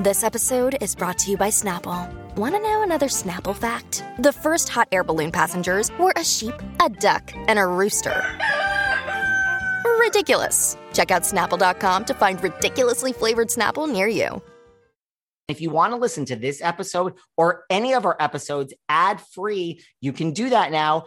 This episode is brought to you by Snapple. Want to know another Snapple fact? The first hot air balloon passengers were a sheep, a duck, and a rooster. Ridiculous. Check out snapple.com to find ridiculously flavored Snapple near you. If you want to listen to this episode or any of our episodes ad free, you can do that now.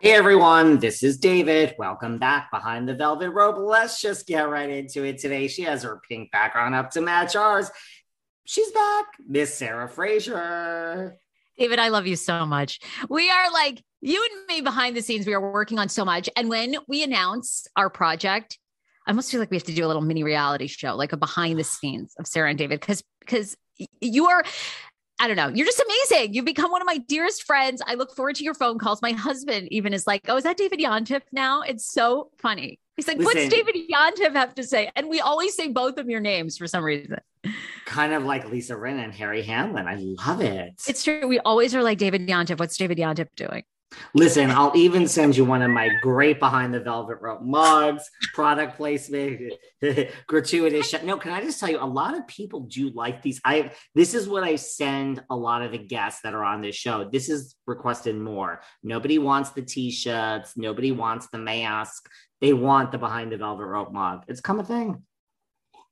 Hey everyone, this is David. Welcome back behind the velvet rope. Let's just get right into it today. She has her pink background up to match ours. She's back, Miss Sarah Fraser. David, I love you so much. We are like you and me behind the scenes. We are working on so much. And when we announce our project, I almost feel like we have to do a little mini reality show, like a behind the scenes of Sarah and David, because because you are I don't know. You're just amazing. You've become one of my dearest friends. I look forward to your phone calls. My husband even is like, "Oh, is that David Yontef now?" It's so funny. He's like, Listen. "What's David Yontef have to say?" And we always say both of your names for some reason. Kind of like Lisa Rinna and Harry Hamlin. I love it. It's true. We always are like David Yontef, What's David Yontef doing? Listen, I'll even send you one of my great behind the velvet rope mugs, product placement, gratuitous. sh- No, can I just tell you, a lot of people do like these. I this is what I send a lot of the guests that are on this show. This is requested more. Nobody wants the t-shirts. Nobody wants the mask. They want the behind the velvet rope mug. It's come a thing.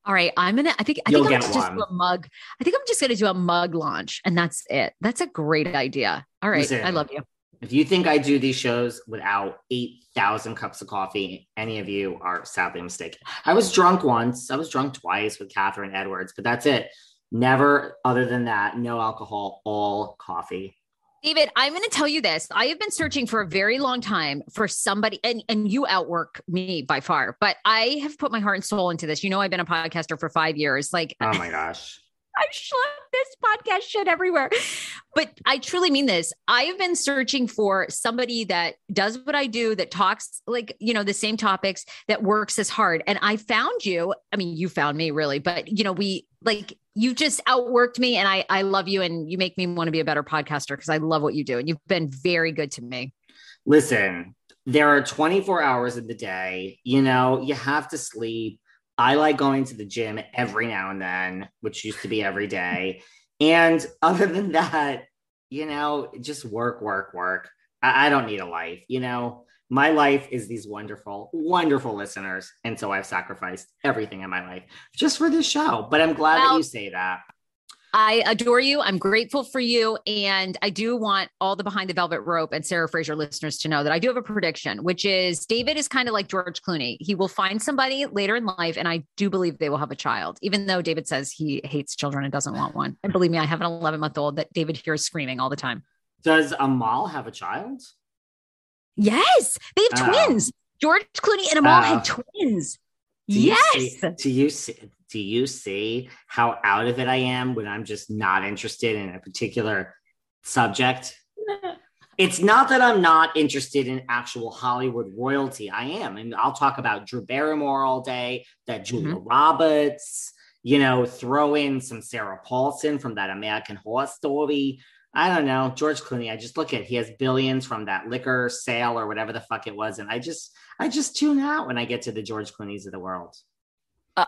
All right, I'm gonna. I think I You'll think I'm just do a mug. I think I'm just gonna do a mug launch, and that's it. That's a great idea. All right, Listen. I love you. If you think I do these shows without 8,000 cups of coffee, any of you are sadly mistaken. I was drunk once. I was drunk twice with Catherine Edwards, but that's it. Never, other than that, no alcohol, all coffee. David, I'm going to tell you this. I have been searching for a very long time for somebody, and, and you outwork me by far, but I have put my heart and soul into this. You know, I've been a podcaster for five years. Like, Oh my gosh. I schlepp this podcast shit everywhere. But I truly mean this. I have been searching for somebody that does what I do, that talks like, you know, the same topics, that works as hard. And I found you. I mean, you found me really, but you know, we like you just outworked me and I I love you and you make me want to be a better podcaster because I love what you do. And you've been very good to me. Listen, there are 24 hours in the day. You know, you have to sleep. I like going to the gym every now and then, which used to be every day. And other than that, you know, just work, work, work. I, I don't need a life. You know, my life is these wonderful, wonderful listeners. And so I've sacrificed everything in my life just for this show. But I'm glad that you say that. I adore you. I'm grateful for you. And I do want all the behind the velvet rope and Sarah Fraser listeners to know that I do have a prediction, which is David is kind of like George Clooney. He will find somebody later in life, and I do believe they will have a child, even though David says he hates children and doesn't want one. And believe me, I have an 11 month old that David hears screaming all the time. Does Amal have a child? Yes, they have Oh. twins. George Clooney and Amal Oh. had twins. Do you yes. see- do you see? Do you see how out of it I am when I'm just not interested in a particular subject? It's not that I'm not interested in actual Hollywood royalty. I am. And I'll talk about Drew Barrymore all day, that Julia mm-hmm. Roberts, you know, throw in some Sarah Paulson from that American Horror Story. I don't know. George Clooney, I just look at he has billions from that liquor sale or whatever the fuck it was. And I just I just tune out when I get to the George Clooney's of the world. Uh,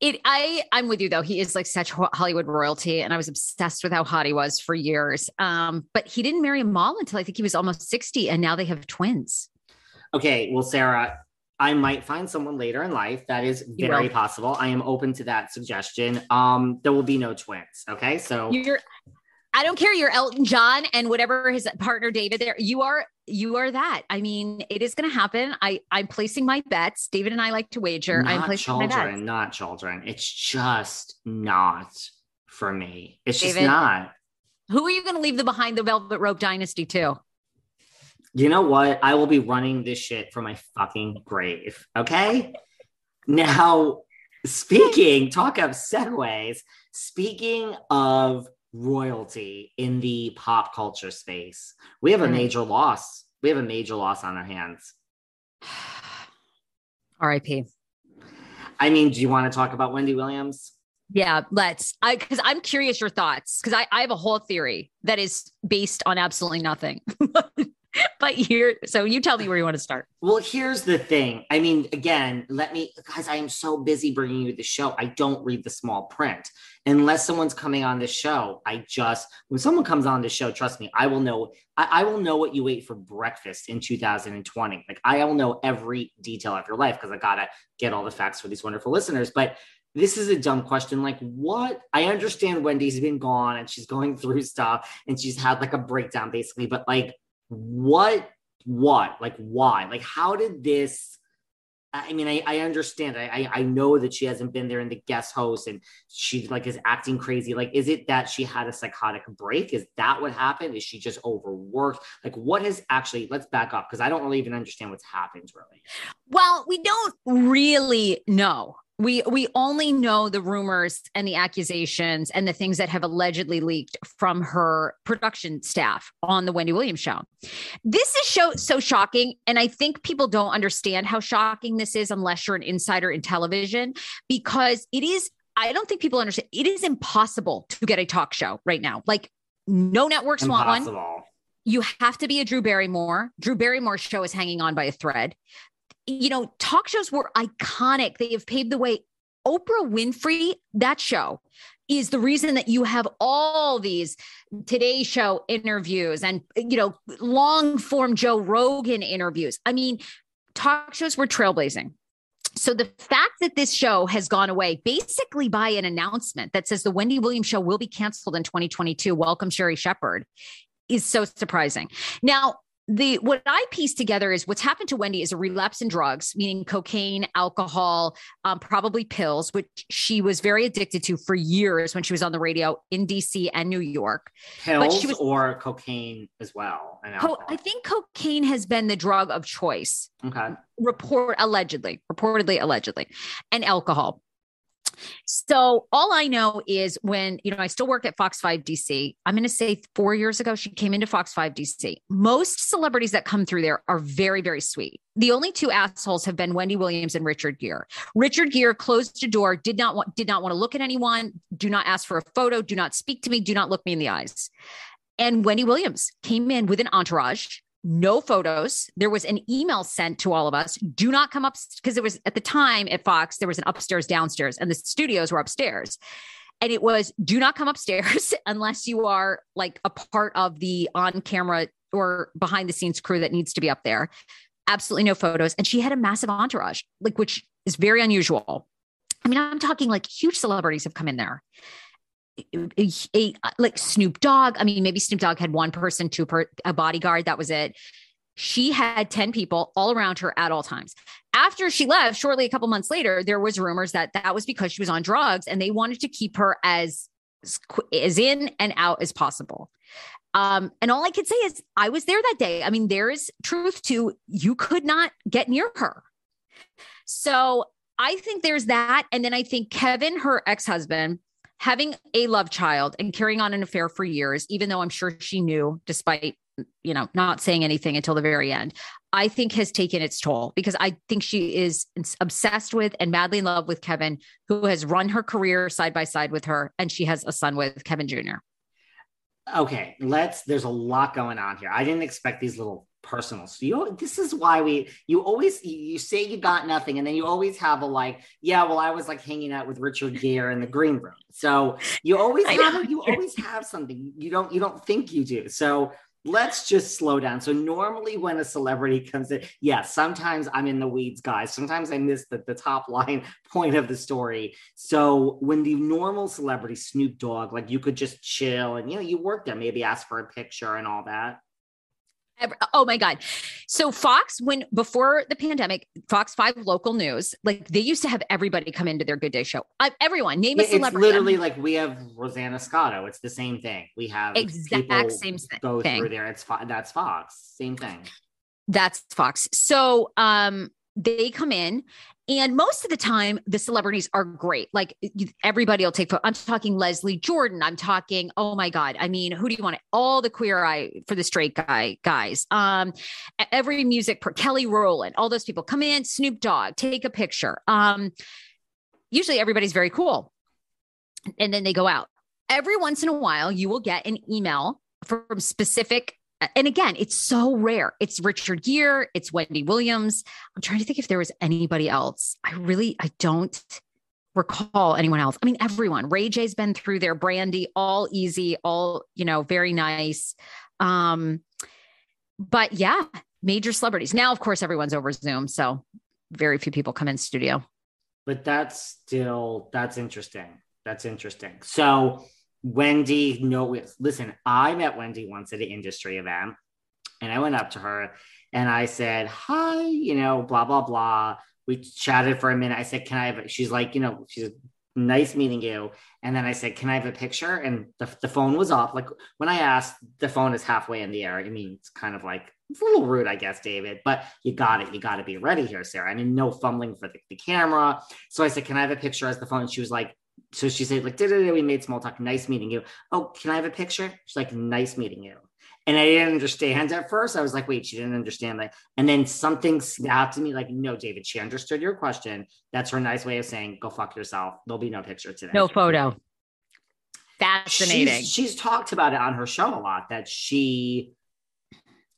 it I I'm with you though. He is like such ho- Hollywood royalty, and I was obsessed with how hot he was for years. Um, but he didn't marry a Amal until I think he was almost sixty, and now they have twins. Okay, well, Sarah, I might find someone later in life. That is very possible. I am open to that suggestion. Um, there will be no twins. Okay, so You're I don't care. You're Elton John and whatever his partner David there. You are you are that. I mean, it is going to happen. I I'm placing my bets. David and I like to wager. I'm not placing my children, bets. not children. It's just not for me. It's just not. Who are you going to leave the behind the Velvet Rope dynasty to? You know what? I will be running this shit for my fucking grave. Okay. Now, speaking, talk of segues. Speaking of royalty in the pop culture space, we have a major loss. We have a major loss on our hands. R.I.P. I mean, do you want to talk about Wendy Williams? Yeah, let's. I because I'm curious your thoughts because I I have a whole theory that is based on absolutely nothing. but here, so you tell me where you want to start. Well, here's the thing. I mean, again, let me, guys, I am so busy bringing you the show. I don't read the small print. Unless someone's coming on the show, I just, when someone comes on the show, trust me, I will know, I, I will know what you ate for breakfast in 2020. Like, I will know every detail of your life because I got to get all the facts for these wonderful listeners. But this is a dumb question. Like, what? I understand Wendy's been gone and she's going through stuff and she's had like a breakdown basically, but like, what what like why? Like how did this i mean i, I understand. I, I know that she hasn't been there in the guest host and she like is acting crazy. Like is it that she had a psychotic break? Is that what happened? Is she just overworked? Like what has actually let's back up because i don't really even understand what's happened really. Well, we don't really know. We we only know the rumors and the accusations and the things that have allegedly leaked from her production staff on the Wendy Williams show. This is show so shocking and I think people don't understand how shocking this is unless you're an insider in television because it is I don't think people understand it is impossible to get a talk show right now. Like no networks want one you have to be a Drew Barrymore. Drew Barrymore's show is hanging on by a thread. You know, talk shows were iconic. They have paved the way. Oprah Winfrey, that show is the reason that you have all these Today Show interviews and, you know, long form Joe Rogan interviews. I mean, talk shows were trailblazing. So the fact that this show has gone away basically by an announcement that says the Wendy Williams show will be canceled in 2022, welcome Sherri Shepherd, is so surprising. Now, the what I pieced together is what's happened to Wendy is a relapse in drugs, meaning cocaine, alcohol, um, probably pills, which she was very addicted to for years when she was on the radio in DC and New York. pills was- or cocaine as well and Co- I think cocaine has been the drug of choice okay report allegedly, reportedly, allegedly, and alcohol. So all I know is when, you know, I still work at Fox 5 DC. I'm going to say four years ago, she came into Fox 5 DC. Most celebrities that come through there are very, very sweet. The only two assholes have been Wendy Williams and Richard Gere. Richard Gere closed a door, did not want, did not want to look at anyone, do not ask for a photo, do not speak to me, do not look me in the eyes. And Wendy Williams came in with an entourage, no photos. There was an email sent to all of us. Do not come up because there was at the time at Fox, there was an upstairs, downstairs, and the studios were upstairs. And it was do not come upstairs unless you are like a part of the on camera or behind the scenes crew that needs to be up there. Absolutely no photos. And she had a massive entourage, like which is very unusual. I mean, I'm talking like huge celebrities have come in there. A, a- like Snoop Dogg. I mean, maybe Snoop Dogg had one person, two per a bodyguard. That was it. She had 10 people all around her at all times. After she left, shortly a couple months later, there was rumors that that was because she was on drugs and they wanted to keep her as as in and out as possible. Um, and all I could say is I was there that day. I mean, there is truth to you could not get near her. So I think there's that. And then I think Kevin, her ex husband, having a love child and carrying on an affair for years, even though I'm sure she knew, despite you know not saying anything until the very end, I think has taken its toll because I think she is obsessed with and madly in love with Kevin, who has run her career side by side with her, and she has a son with Kevin Jr. Okay, let's. There's a lot going on here. I didn't expect these little personal. So you, this is why we. You always you say you got nothing, and then you always have a like. Yeah, well, I was like hanging out with Richard Gere in the green room. So you always have. You always have something. You don't. You don't think you do. So let's just slow down. So normally when a celebrity comes in, yeah, sometimes I'm in the weeds, guys. Sometimes I miss the, the top line point of the story. So when the normal celebrity, Snoop Dogg, like you could just chill and you know, you work there, maybe ask for a picture and all that. Oh my God. So Fox, when before the pandemic, Fox 5 local news, like they used to have everybody come into their good day show. I, everyone, name a celebrity. It's literally like we have Rosanna Scotto. It's the same thing. We have exact same thing. Go through there. It's that's Fox. Same thing. That's Fox. So um they come in and most of the time, the celebrities are great. Like everybody will take. I'm talking Leslie Jordan. I'm talking. Oh my God. I mean, who do you want? All the queer eye for the straight guy guys. Um, every music. Per, Kelly Rowland. All those people come in. Snoop Dogg. Take a picture. Um, usually everybody's very cool, and then they go out. Every once in a while, you will get an email from specific and again, it's so rare. It's Richard Gere, it's Wendy Williams. I'm trying to think if there was anybody else. I really, I don't recall anyone else. I mean, everyone. Ray J's been through there, Brandy, all easy, all, you know, very nice. Um, but yeah, major celebrities. Now, of course, everyone's over Zoom. So very few people come in studio. But that's still that's interesting. That's interesting. So Wendy, no, listen, I met Wendy once at an industry event and I went up to her and I said, Hi, you know, blah, blah, blah. We chatted for a minute. I said, Can I have, she's like, you know, she's nice meeting you. And then I said, Can I have a picture? And the, the phone was off. Like when I asked, the phone is halfway in the air. I mean, it's kind of like, it's a little rude, I guess, David, but you got it. You got to be ready here, Sarah. I mean, no fumbling for the, the camera. So I said, Can I have a picture as the phone? And she was like, so she said, like, did we made small talk. Nice meeting you. Oh, can I have a picture? She's like, nice meeting you. And I didn't understand at first. I was like, wait, she didn't understand that. And then something snapped to me, like, no, David, she understood your question. That's her nice way of saying, go fuck yourself. There'll be no picture today. No photo. Fascinating. She's, she's talked about it on her show a lot that she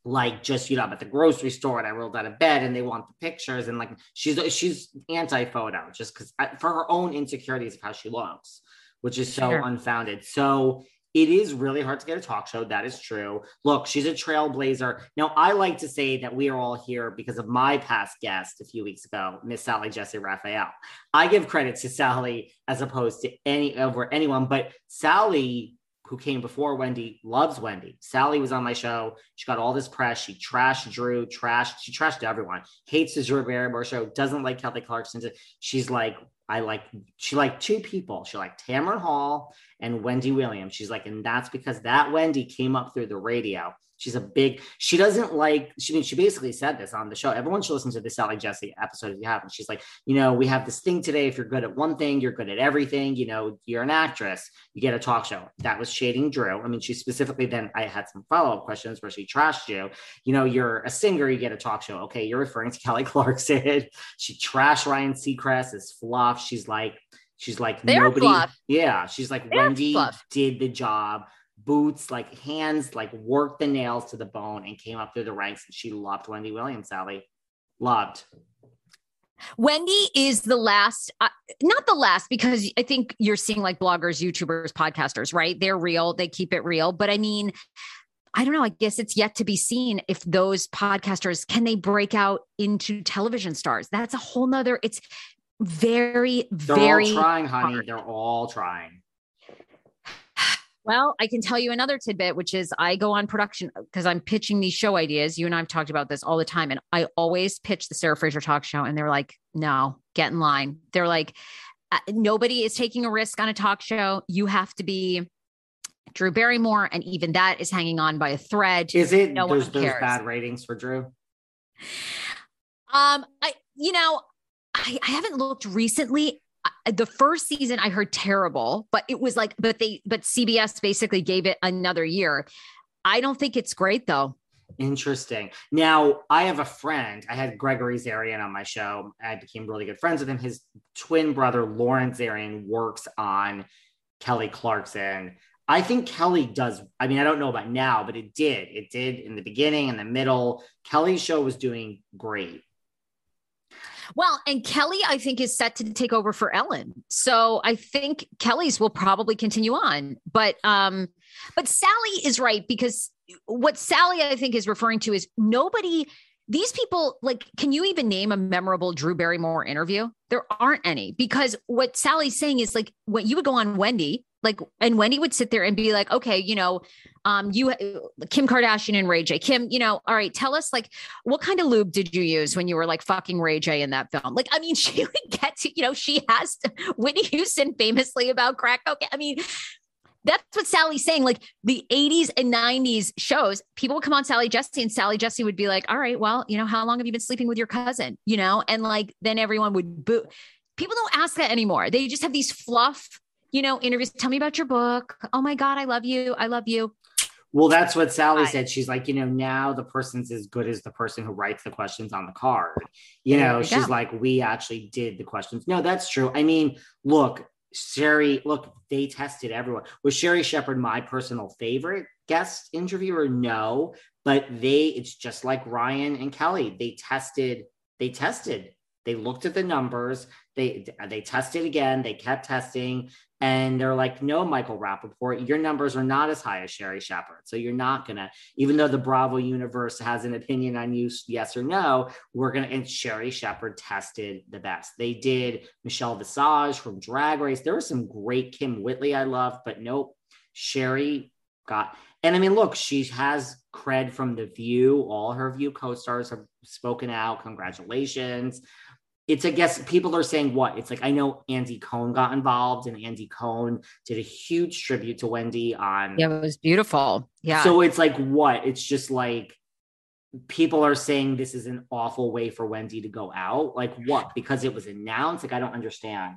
like just you know I'm at the grocery store and I rolled out of bed and they want the pictures and like she's she's anti photo just because uh, for her own insecurities of how she looks, which is so sure. unfounded. So it is really hard to get a talk show. That is true. Look, she's a trailblazer. Now, I like to say that we are all here because of my past guest a few weeks ago, Miss Sally Jessy Raphael. I give credit to Sally as opposed to any over anyone, but Sally who came before Wendy loves Wendy. Sally was on my show. She got all this press. She trashed Drew, trashed, she trashed everyone. Hates the Drew Barrymore show, doesn't like Kelly Clarkson. She's like, I like, she liked two people. She liked Tamron Hall and Wendy Williams. She's like, and that's because that Wendy came up through the radio. She's a big, she doesn't like, she she basically said this on the show. Everyone should listen to the Sally Jessy episode if you haven't. She's like, you know, we have this thing today. If you're good at one thing, you're good at everything. You know, you're an actress, you get a talk show. That was shading Drew. I mean, she specifically then, I had some follow up questions where she trashed you. You know, you're a singer, you get a talk show. Okay, you're referring to Kelly Clarkson. she trashed Ryan Seacrest as fluff. She's like, she's like, They're nobody. Yeah, she's like, They're Wendy did the job boots, like hands, like worked the nails to the bone and came up through the ranks. And she loved Wendy Williams, Sally. Loved. Wendy is the last, uh, not the last, because I think you're seeing like bloggers, YouTubers, podcasters, right? They're real, they keep it real. But I mean, I don't know. I guess it's yet to be seen if those podcasters can they break out into television stars. That's a whole nother. It's very, They're very all trying, honey. Hard. They're all trying. Well, I can tell you another tidbit, which is I go on production because I'm pitching these show ideas. You and I've talked about this all the time. And I always pitch the Sarah Fraser talk show. And they're like, no, get in line. They're like, uh, nobody is taking a risk on a talk show. You have to be Drew Barrymore. And even that is hanging on by a thread. Is it? No there's, there's bad ratings for Drew. Um, I, you know, I, I haven't looked recently. Uh, the first season I heard terrible, but it was like, but they, but CBS basically gave it another year. I don't think it's great though. Interesting. Now, I have a friend. I had Gregory Zarian on my show. I became really good friends with him. His twin brother, Lawrence Zarian, works on Kelly Clarkson. I think Kelly does. I mean, I don't know about now, but it did. It did in the beginning, in the middle. Kelly's show was doing great. Well, and Kelly, I think, is set to take over for Ellen. So I think Kelly's will probably continue on. But um, but Sally is right because what Sally, I think, is referring to is nobody, these people, like, can you even name a memorable Drew Barrymore interview? There aren't any because what Sally's saying is like what you would go on Wendy, like, and Wendy would sit there and be like, okay, you know, um, you, Kim Kardashian and Ray J. Kim, you know, all right, tell us like what kind of lube did you use when you were like fucking Ray J in that film? Like, I mean, she would get to, you know, she has Whitney Houston famously about crack cocaine. I mean, that's what Sally's saying. Like the 80s and 90s shows, people would come on Sally Jessy, and Sally Jessy would be like, all right, well, you know, how long have you been sleeping with your cousin? You know, and like then everyone would boo. People don't ask that anymore. They just have these fluff, you know, interviews. Tell me about your book. Oh my God, I love you. I love you. Well, that's what Sally said. She's like, you know, now the person's as good as the person who writes the questions on the card. You know, she's go. like, we actually did the questions. No, that's true. I mean, look, Sherri, look, they tested everyone. Was Sherri Shepherd my personal favorite guest interviewer? No, but they, it's just like Ryan and Kelly. They tested, they tested, they looked at the numbers, they they tested again, they kept testing, and they're like, no, Michael Rapaport, your numbers are not as high as Sherri Shepherd. So you're not gonna, even though the Bravo universe has an opinion on you, yes or no, we're gonna and Sherri Shepherd tested the best. They did Michelle Visage from Drag Race. There was some great Kym Whitley I loved, but nope, Sherri got and I mean, look, she has cred from The View. All her View co stars have spoken out. Congratulations it's I guess people are saying what it's like. I know Andy Cohen got involved, and Andy Cohen did a huge tribute to Wendy on. Yeah, it was beautiful. Yeah. So it's like what? It's just like people are saying this is an awful way for Wendy to go out. Like what? Because it was announced. Like I don't understand.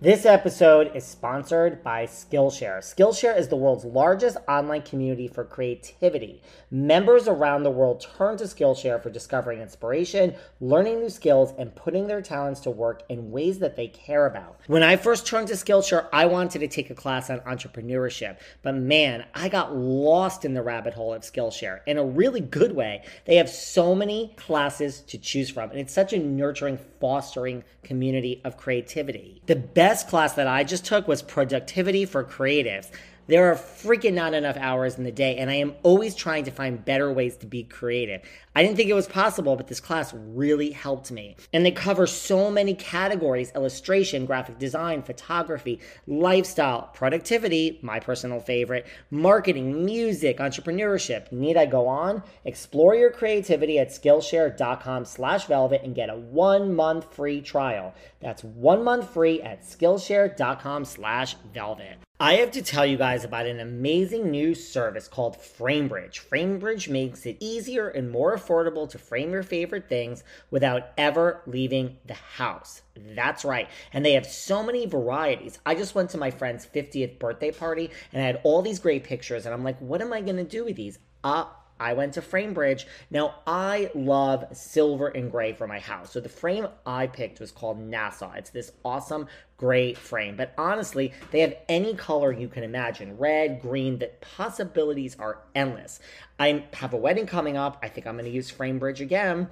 This episode is sponsored by Skillshare. Skillshare is the world's largest online community for creativity. Members around the world turn to Skillshare for discovering inspiration, learning new skills, and putting their talents to work in ways that they care about. When I first turned to Skillshare, I wanted to take a class on entrepreneurship, but man, I got lost in the rabbit hole of Skillshare in a really good way. They have so many classes to choose from, and it's such a nurturing, fostering community of creativity. The best class that I just took was Productivity for Creatives. There are freaking not enough hours in the day, and I am always trying to find better ways to be creative. I didn't think it was possible, but this class really helped me. And they cover so many categories illustration, graphic design, photography, lifestyle, productivity, my personal favorite, marketing, music, entrepreneurship. Need I go on? Explore your creativity at Skillshare.com slash velvet and get a one month free trial. That's one month free at Skillshare.com slash velvet. I have to tell you guys about an amazing new service called FrameBridge. FrameBridge makes it easier and more affordable to frame your favorite things without ever leaving the house. That's right. And they have so many varieties. I just went to my friend's 50th birthday party and I had all these great pictures and I'm like, what am I going to do with these? Uh, I went to Framebridge. Now, I love silver and gray for my house. So the frame I picked was called Nassau. It's this awesome gray frame. But honestly, they have any color you can imagine red, green, the possibilities are endless. I have a wedding coming up. I think I'm going to use Framebridge again.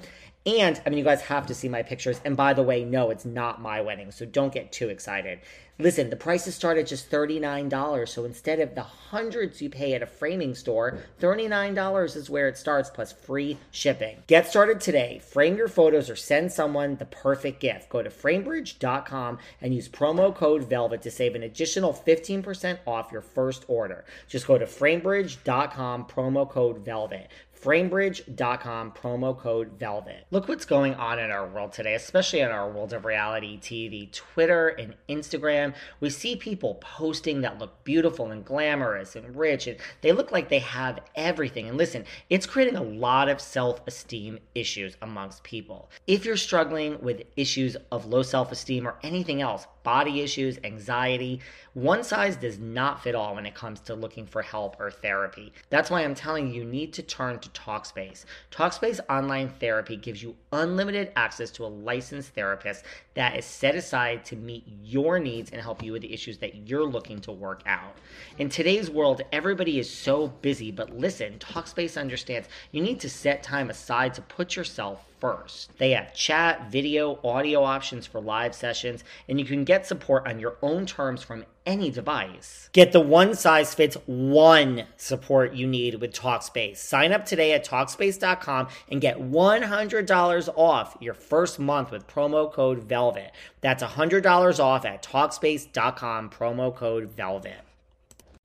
And I mean, you guys have to see my pictures. And by the way, no, it's not my wedding. So don't get too excited. Listen, the prices start at just $39. So instead of the hundreds you pay at a framing store, $39 is where it starts plus free shipping. Get started today. Frame your photos or send someone the perfect gift. Go to framebridge.com and use promo code VELVET to save an additional 15% off your first order. Just go to framebridge.com, promo code VELVET framebridge.com promo code velvet. Look what's going on in our world today especially in our world of reality tv twitter and instagram. We see people posting that look beautiful and glamorous and rich and they look like they have everything. And listen it's creating a lot of self-esteem issues amongst people. If you're struggling with issues of low self-esteem or anything else body issues anxiety one size does not fit all when it comes to looking for help or therapy. That's why I'm telling you, you need to turn to Talkspace. Talkspace online therapy gives you unlimited access to a licensed therapist that is set aside to meet your needs and help you with the issues that you're looking to work out. In today's world, everybody is so busy, but listen, Talkspace understands you need to set time aside to put yourself first. They have chat, video, audio options for live sessions, and you can get support on your own terms from any device. Get the one size fits one support you need with Talkspace. Sign up today at Talkspace.com and get $100 off your first month with promo code VELVET. That's $100 off at Talkspace.com, promo code VELVET.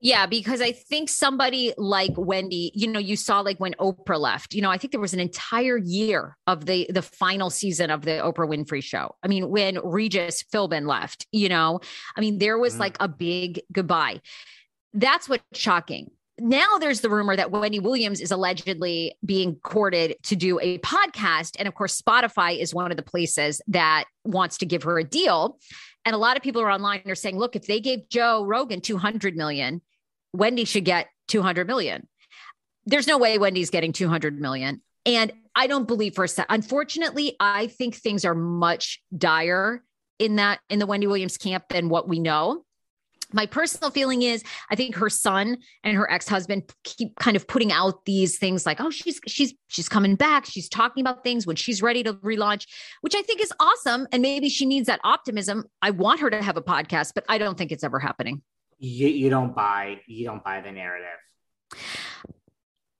Yeah, because I think somebody like Wendy, you know, you saw like when Oprah left, you know, I think there was an entire year of the the final season of the Oprah Winfrey show. I mean, when Regis Philbin left, you know, I mean, there was mm. like a big goodbye. That's what's shocking. Now there's the rumor that Wendy Williams is allegedly being courted to do a podcast. And of course, Spotify is one of the places that wants to give her a deal. And a lot of people are online are saying, look, if they gave Joe Rogan 200 million, Wendy should get 200 million. There's no way Wendy's getting 200 million. And I don't believe for a second. Unfortunately, I think things are much dire in that in the Wendy Williams camp than what we know. My personal feeling is I think her son and her ex-husband keep kind of putting out these things like, oh, she's she's she's coming back. She's talking about things when she's ready to relaunch, which I think is awesome. And maybe she needs that optimism. I want her to have a podcast, but I don't think it's ever happening you, you don't buy you don't buy the narrative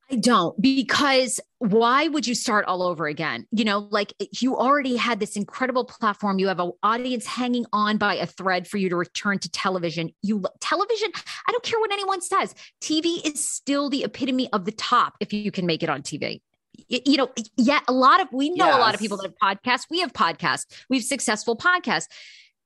I don't because why would you start all over again? You know, like you already had this incredible platform. You have an audience hanging on by a thread for you to return to television. You television, I don't care what anyone says. TV is still the epitome of the top if you can make it on TV. You know, yeah, a lot of we know yes. a lot of people that have podcasts. We have podcasts. We have successful podcasts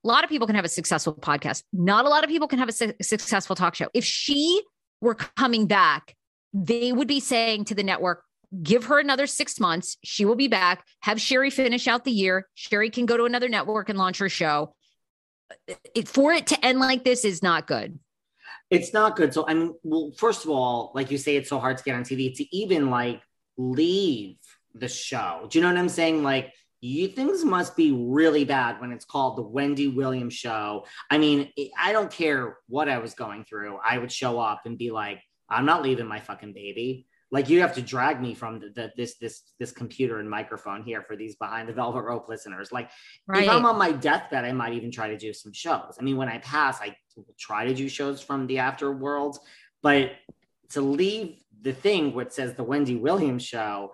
A lot of people can have a successful podcast. Not a lot of people can have a su- successful talk show. If she were coming back, they would be saying to the network, give her another six months. She will be back. Have Sherri finish out the year. Sherri can go to another network and launch her show. It, for it to end like this is not good. It's not good. So I mean, well, first of all, like you say, it's so hard to get on TV to even like leave the show. Do you know what I'm saying? Like you things must be really bad when it's called the Wendy Williams show. I mean, I don't care what I was going through. I would show up and be like, I'm not leaving my fucking baby. Like you have to drag me from the, the, this this this computer and microphone here for these behind the velvet rope listeners. Like right. if I'm on my deathbed, I might even try to do some shows. I mean, when I pass, I try to do shows from the afterworld, but to leave the thing it says the Wendy Williams show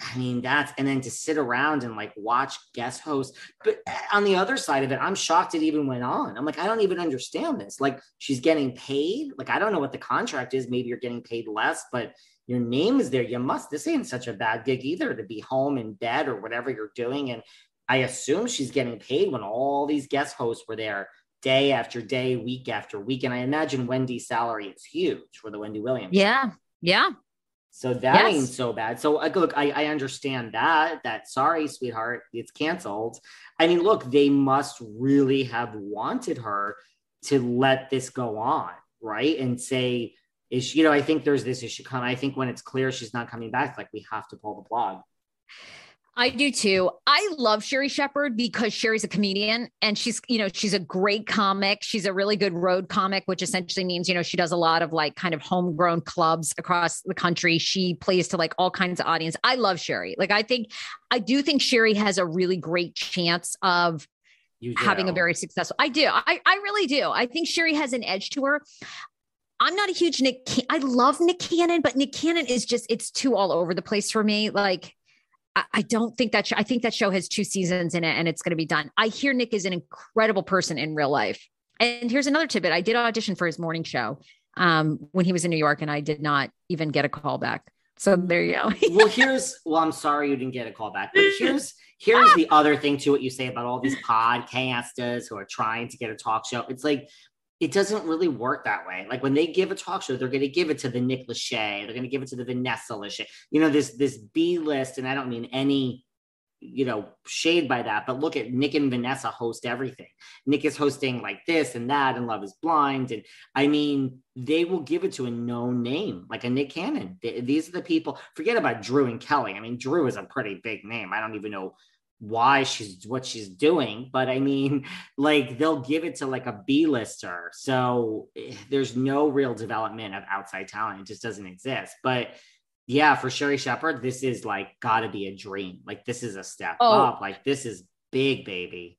I mean, that's and then to sit around and like watch guest hosts. But on the other side of it, I'm shocked it even went on. I'm like, I don't even understand this. Like, she's getting paid. Like, I don't know what the contract is. Maybe you're getting paid less, but your name is there. You must. This ain't such a bad gig either to be home in bed or whatever you're doing. And I assume she's getting paid when all these guest hosts were there day after day, week after week. And I imagine Wendy's salary is huge for the Wendy Williams. Yeah. Yeah. So that yes. ain't so bad. So like, look, I, I understand that. That sorry, sweetheart, it's canceled. I mean, look, they must really have wanted her to let this go on, right? And say, is she, you know, I think there's this issue coming. I think when it's clear she's not coming back, like we have to pull the plug. I do too. I love Sherri Shepherd because Sherri's a comedian and she's, you know, she's a great comic. She's a really good road comic, which essentially means, you know, she does a lot of like kind of homegrown clubs across the country. She plays to like all kinds of audience. I love Sherri. Like I think I do think Sherri has a really great chance of having a very successful. I do. I, I really do. I think Sherri has an edge to her. I'm not a huge Nick. I love Nick Cannon, but Nick Cannon is just it's too all over the place for me. Like I, don't think that show, I think that show has two seasons in it and it's going to be done. I hear Nick is an incredible person in real life. And here's another tidbit. I did audition for his morning show um, when he was in New York and I did not even get a call back. So there you go. well, here's well, I'm sorry you didn't get a call back, but here's here's the other thing to what you say about all these podcasters who are trying to get a talk show. It's like it doesn't really work that way. Like when they give a talk show, they're going to give it to the Nick Lachey, they're going to give it to the Vanessa Lachey. You know, this this B list, and I don't mean any, you know, shade by that, but look at Nick and Vanessa host everything. Nick is hosting like this and that, and Love Is Blind, and I mean, they will give it to a known name like a Nick Cannon. They, these are the people. Forget about Drew and Kelly. I mean, Drew is a pretty big name. I don't even know why she's what she's doing but i mean like they'll give it to like a b-lister so eh, there's no real development of outside talent it just doesn't exist but yeah for sherri shepherd this is like gotta be a dream like this is a step oh. up like this is big baby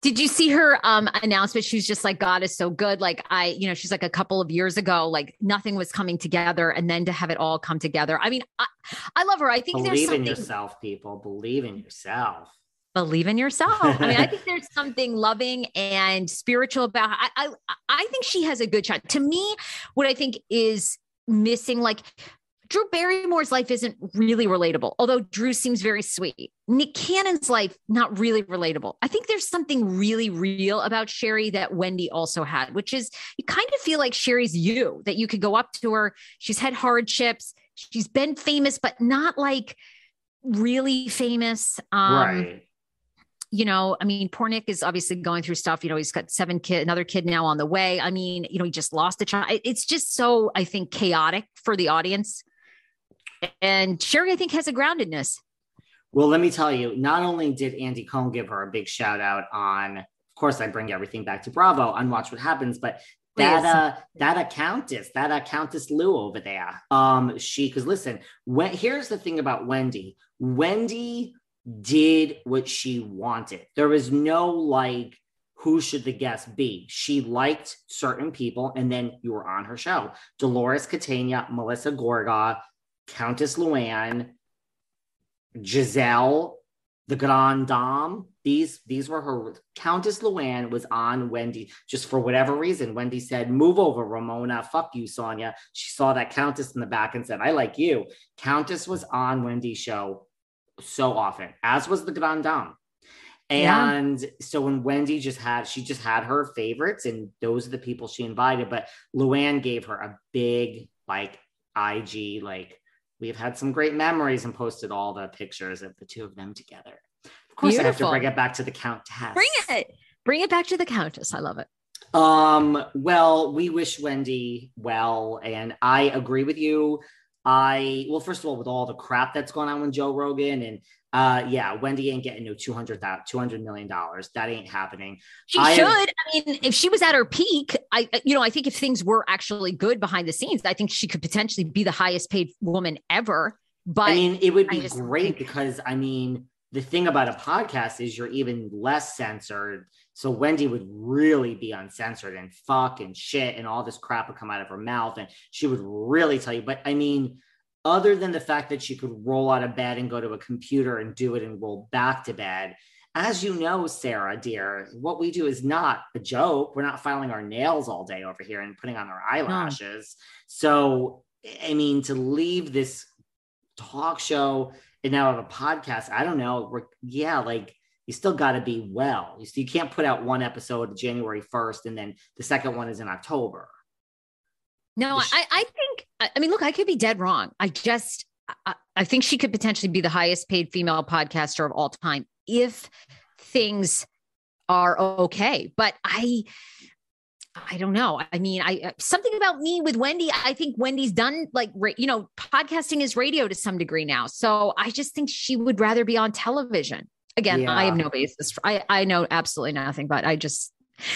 did you see her um announcement? She was just like, God is so good. Like I, you know, she's like a couple of years ago, like nothing was coming together. And then to have it all come together. I mean, I, I love her. I think believe there's in yourself, people. Believe in yourself believe in yourself. I mean, I think there's something loving and spiritual about I, I I think she has a good shot. To me, what I think is missing, like Drew Barrymore's life isn't really relatable, although Drew seems very sweet. Nick Cannon's life, not really relatable. I think there's something really real about Sherri that Wendy also had, which is you kind of feel like Sherri's you, that you could go up to her. She's had hardships. She's been famous, but not like really famous. Um, right you know, I mean, poor Nick is obviously going through stuff. You know, he's got seven kid, another kid now on the way. I mean, you know, he just lost a child. It's just so, I think, chaotic for the audience. And Sherri, I think, has a groundedness. Well, let me tell you, not only did Andy Cohen give her a big shout out on, of course, I bring everything back to Bravo on Watch What Happens, but that uh that accountess that accountess lou over there um she because listen when here's the thing about wendy wendy did what she wanted. There was no like, who should the guest be? She liked certain people, and then you were on her show. Dolores Catania, Melissa Gorga, Countess Luann, Gizelle, the Grand Dame. These these were her. Countess Luann was on Wendy just for whatever reason. Wendy said, "Move over, Ramona. Fuck you, Sonja." She saw that Countess in the back and said, "I like you." Countess was on Wendy's show so often, as was the Grand Dame. Yeah. And so when Wendy just had, she just had her favorites, and those are the people she invited. But Luann gave her a big, like, IG, like, we've had some great memories and posted all the pictures of the two of them together. Of course, I have to bring it back to the Countess. Bring it. Bring it back to the Countess. I love it. Um, well, we wish Wendy well, and I agree with you. I well, first of all, with all the crap that's going on with Joe Rogan, and uh, yeah, Wendy ain't getting no 200 200 million dollars. That ain't happening. She I should. I mean, if she was at her peak, I, you know, I think if things were actually good behind the scenes, I think she could potentially be the highest paid woman ever. But I mean, it would be great think- because I mean, the thing about a podcast is you're even less censored. So Wendy would really be uncensored and fuck and shit and all this crap would come out of her mouth and she would really tell you. But I mean, other than the fact that she could roll out of bed and go to a computer and do it and roll back to bed, as you know, Sarah, dear, what we do is not a joke. We're not filing our nails all day over here and putting on our eyelashes. So, I mean, to leave this talk show and now have a podcast, I don't know. We're, yeah, like you still got to be well. You, you can't put out one episode January 1st and then the second one is in October. no, sh- I, I think, I mean, look, I could be dead wrong. I just, I, I think she could potentially be the highest paid female podcaster of all time if things are okay. But I, I don't know. I mean, I uh, something about me with Wendy. I think Wendy's done like you know, podcasting is radio to some degree now. So I just think she would rather be on television. Again, I have no basis. For, I I know absolutely nothing, but I just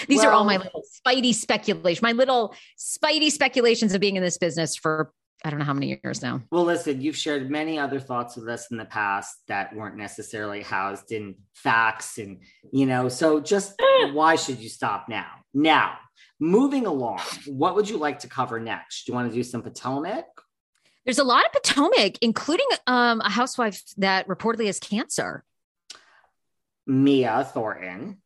these are all my little spidey speculation, my little spidey speculations of being in this business for I don't know how many years now. Well, listen, you've shared many other thoughts with us in the past that weren't necessarily housed in facts and, you know, so just why should you stop now? Now, moving along, what would you like to cover next? Do you want to do some Potomac? There's a lot of Potomac, including um, a housewife that reportedly has cancer. Mia Thornton.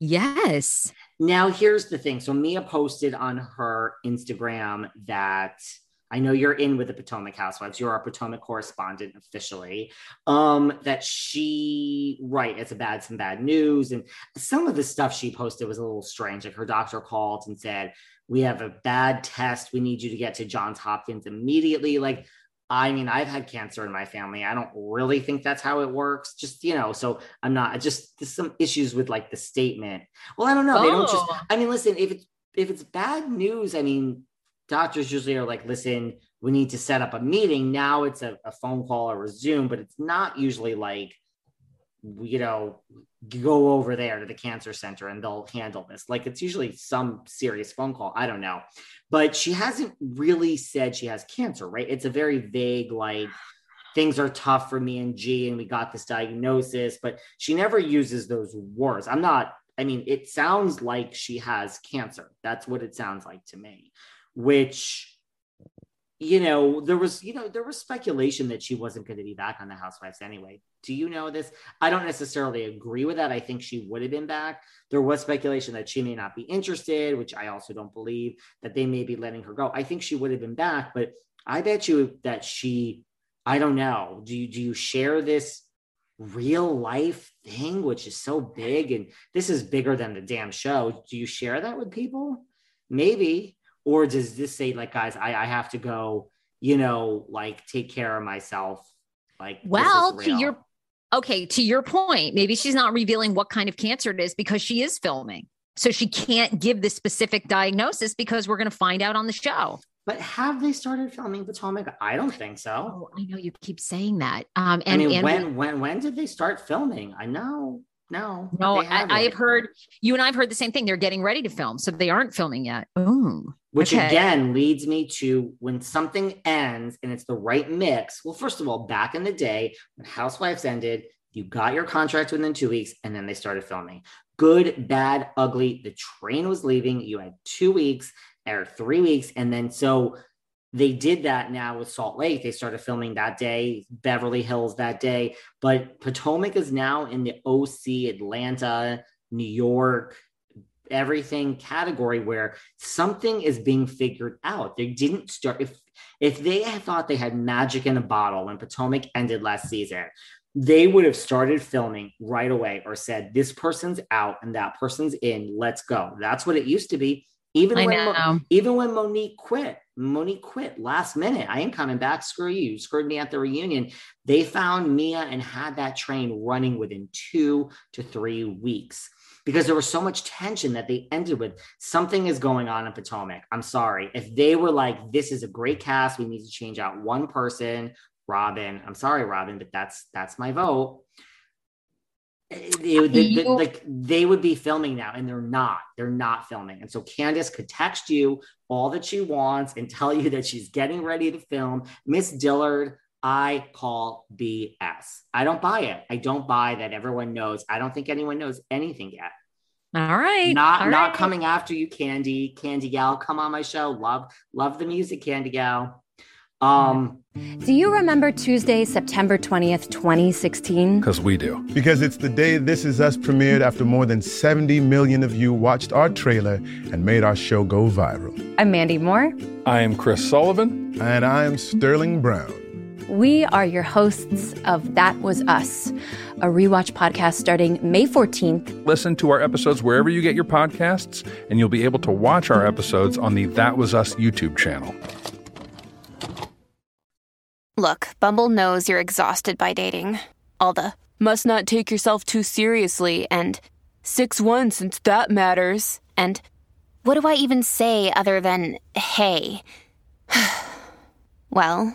Yes. Now, here's the thing. So, Mia posted on her Instagram that I know you're in with the Potomac Housewives. You're our Potomac correspondent officially. Um, that she, right, it's a bad, some bad news. And some of the stuff she posted was a little strange. Like her doctor called and said, We have a bad test. We need you to get to Johns Hopkins immediately. Like, I mean, I've had cancer in my family. I don't really think that's how it works. Just, you know, so I'm not just there's some issues with like the statement. Well, I don't know. They don't just Oh. I mean, listen, if it's if it's bad news, I mean, doctors usually are like, listen, we need to set up a meeting. Now it's a, a phone call or a Zoom, but it's not usually like, you know, go over there to the cancer center and they'll handle this. Like it's usually some serious phone call. I don't know. But she hasn't really said she has cancer, right? It's a very vague, like, things are tough for me and G, and we got this diagnosis, but she never uses those words. I'm not, I mean, it sounds like she has cancer. That's what it sounds like to me, which, you know, there was, you know, there was speculation that she wasn't going to be back on the Housewives anyway. Do you know this? I don't necessarily agree with that. I think she would have been back. There was speculation that she may not be interested, which I also don't believe that they may be letting her go. I think she would have been back, but I bet you that she, I don't know. Do you do you share this real life thing, which is so big, and this is bigger than the damn show? Do you share that with people? Maybe, or does this say like, guys, I, I have to go, you know, like take care of myself? Like, Well, to your okay, to your point, maybe she's not revealing what kind of cancer it is because she is filming. So she can't give the specific diagnosis because we're going to find out on the show. But have they started filming Potomac? I don't think so. Oh, I know you keep saying that. Um, I and, mean, and when when when did they start filming? I know, no, no, I, I have heard you and I have heard the same thing. They're getting ready to film, so they aren't filming yet. Ooh, Which okay. again leads me to when something ends and it's the right mix. Well, first of all, back in the day when Housewives ended, you got your contract within two weeks and then they started filming. Good, bad, ugly. The train was leaving. You had two weeks or three weeks. And then so they did that now with Salt Lake. They started filming that day, Beverly Hills that day. But Potomac is now in the OC, Atlanta, New York, everything category where something is being figured out. They didn't start if if they had thought they had magic in a bottle when Potomac ended last season, they would have started filming right away or said, this person's out and that person's in. Let's go. That's what it used to be. Even I when Mo- even when Monique quit, Monique quit last minute. I ain't coming back. Screw you. You screwed me at the reunion. They found Mia and had that train running within two to three weeks because there was so much tension that they ended with something is going on in Potomac. I'm sorry. If they were like, this is a great cast, we need to change out one person, Robyn. I'm sorry, Robyn, but that's that's my vote. Eh, they, they- they- You- like they would be filming now, and they're not. They're not filming. And so Candace could text you all that she wants and tell you that she's getting ready to film. Miss Dillard, I call BS. I don't buy it. I don't buy that everyone knows. I don't think anyone knows anything yet. All right. Not all not right. coming after you, Candy. Candy Gal, come on my show. Love love the music, Candy Gal. Um, Do you remember Tuesday, September 20th, 2016? Because we do. Because it's the day This Is Us premiered after more than 70 million of you watched our trailer and made our show go viral. I'm Mandy Moore. I am Chris Sullivan. And I am Sterling Brown. We are your hosts of That Was Us, a rewatch podcast starting May 14th. Listen to our episodes wherever you get your podcasts, and you'll be able to watch our episodes on the That Was Us YouTube channel. Look, Bumble knows you're exhausted by dating. All the must not take yourself too seriously and 6 1 since that matters. And what do I even say other than hey? well,